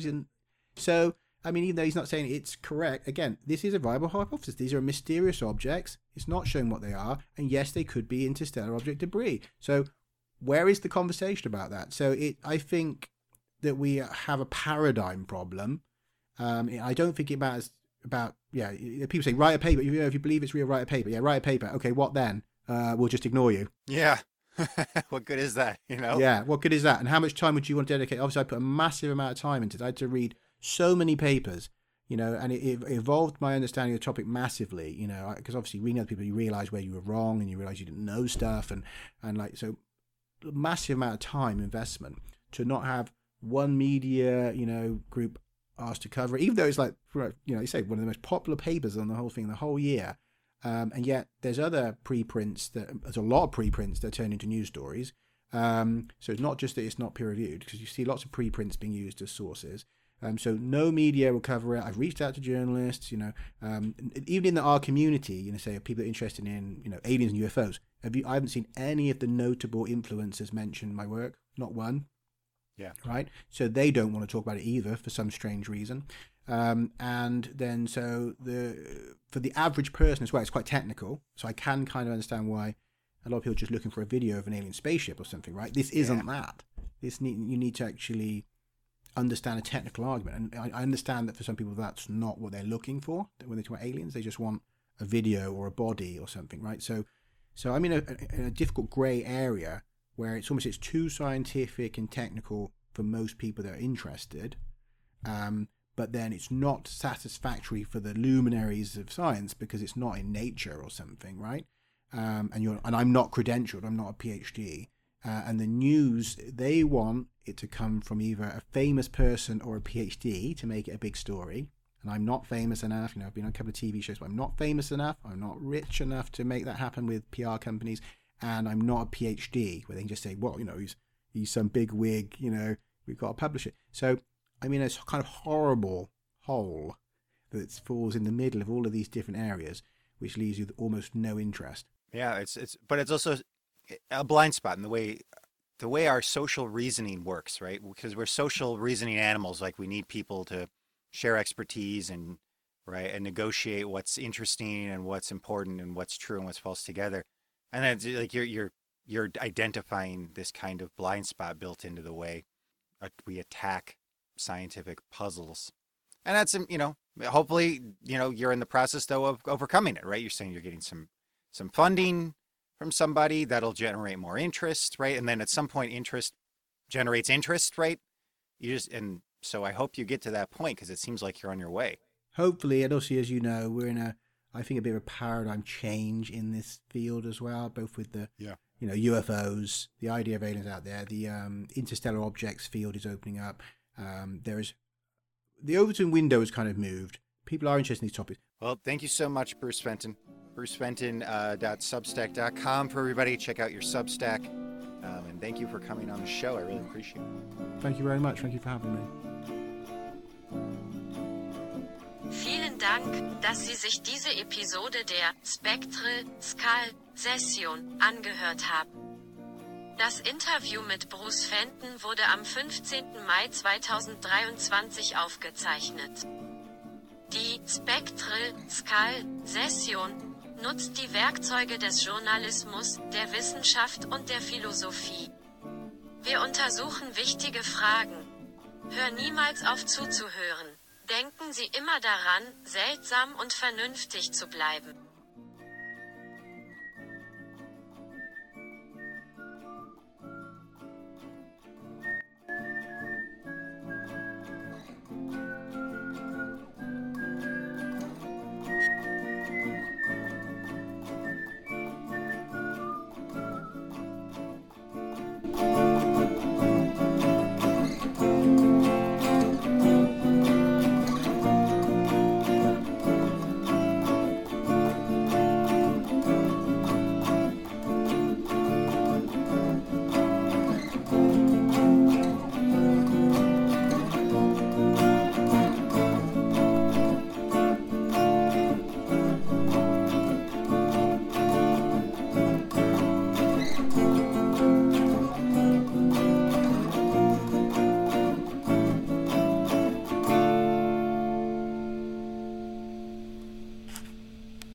so I mean, even though he's not saying it's correct, again, this is a viable hypothesis. These are mysterious objects. It's not showing what they are, and yes, they could be interstellar object debris. So, where is the conversation about that? So, it, I think that we have a paradigm problem. Um, I don't think it matters about yeah. People say write a paper. You know, if you believe it's real, write a paper. Yeah, write a paper. Okay, what then? Uh, we'll just ignore you. Yeah. what good is that? You know. Yeah, what good is that? And how much time would you want to dedicate? Obviously, I put a massive amount of time into it. I had to read so many papers, you know, and it, it evolved my understanding of the topic massively, you know, because obviously reading other people, you realize where you were wrong and you realize you didn't know stuff, and and like so, massive amount of time investment to not have one media, you know, group asked to cover it, even though it's like, you know, you say one of the most popular papers on the whole thing the whole year. Um, and yet there's other preprints that there's a lot of preprints that turn into news stories. Um, so it's not just that it's not peer reviewed because you see lots of preprints being used as sources. Um, so no media will cover it. I've reached out to journalists, you know, um, even in the, our community, you know, say people are interested in, you know, aliens and UFOs. Have you? I haven't seen any of the notable influencers mention my work. Not one. Yeah. Right. So they don't want to talk about it either for some strange reason. Um, and then so the for the average person as well, it's quite technical. So I can kind of understand why a lot of people are just looking for a video of an alien spaceship or something, right? This isn't that. This need you need to actually understand a technical argument, and I, I understand that for some people that's not what they're looking for when they talk about aliens. They just want a video or a body or something, right? So, so I'm in a, in a difficult grey area where it's almost it's too scientific and technical for most people that are interested. Um, but then it's not satisfactory for the luminaries of science because it's not in nature or something, right? Um, and you're and I'm not credentialed, I'm not a PhD. Uh, and the news they want it to come from either a famous person or a PhD to make it a big story. And I'm not famous enough. You know, I've been on a couple of TV shows, but I'm not famous enough. I'm not rich enough to make that happen with PR companies. And I'm not a PhD where they can just say, well, you know, he's he's some big wig. You know, we've got to publish it. So I mean, it's kind of horrible hole that falls in the middle of all of these different areas, which leaves you with almost no interest. Yeah, it's it's but it's also a blind spot in the way the way our social reasoning works, right? Because we're social reasoning animals, like we need people to share expertise and right and negotiate what's interesting and what's important and what's true and what's false together. And then like you're you're you're identifying this kind of blind spot built into the way uh, we attack scientific puzzles. And that's um, you know, hopefully, you know, you're in the process though of overcoming it, right? You're saying you're getting some some funding from somebody that'll generate more interest, right? And then at some point interest generates interest, right? You just and so I hope you get to that point because it seems like you're on your way. hopefully, and also as you know, we're in a I think a bit of a paradigm change in this field as well, both with the yeah. you know UFOs, the idea of aliens out there, the um, interstellar objects field is opening up. Um, there is the Overton window has kind of moved. People are interested in these topics. Well, thank you so much, Bruce Fenton. BruceFenton.substack.com uh, for everybody. Check out your Substack. Um, and thank you for coming on the show. I really appreciate it. Thank you very much. Thank you for having me. Vielen Dank, dass Sie sich diese Episode der Spectral Skull Session angehört haben. Das Interview mit Bruce Fenton wurde am 15. Mai 2023 aufgezeichnet. Die Spectral Skull Session nutzt die Werkzeuge des Journalismus, der Wissenschaft und der Philosophie. Wir untersuchen wichtige Fragen. Hör niemals auf zuzuhören. Denken Sie immer daran, seltsam und vernünftig zu bleiben.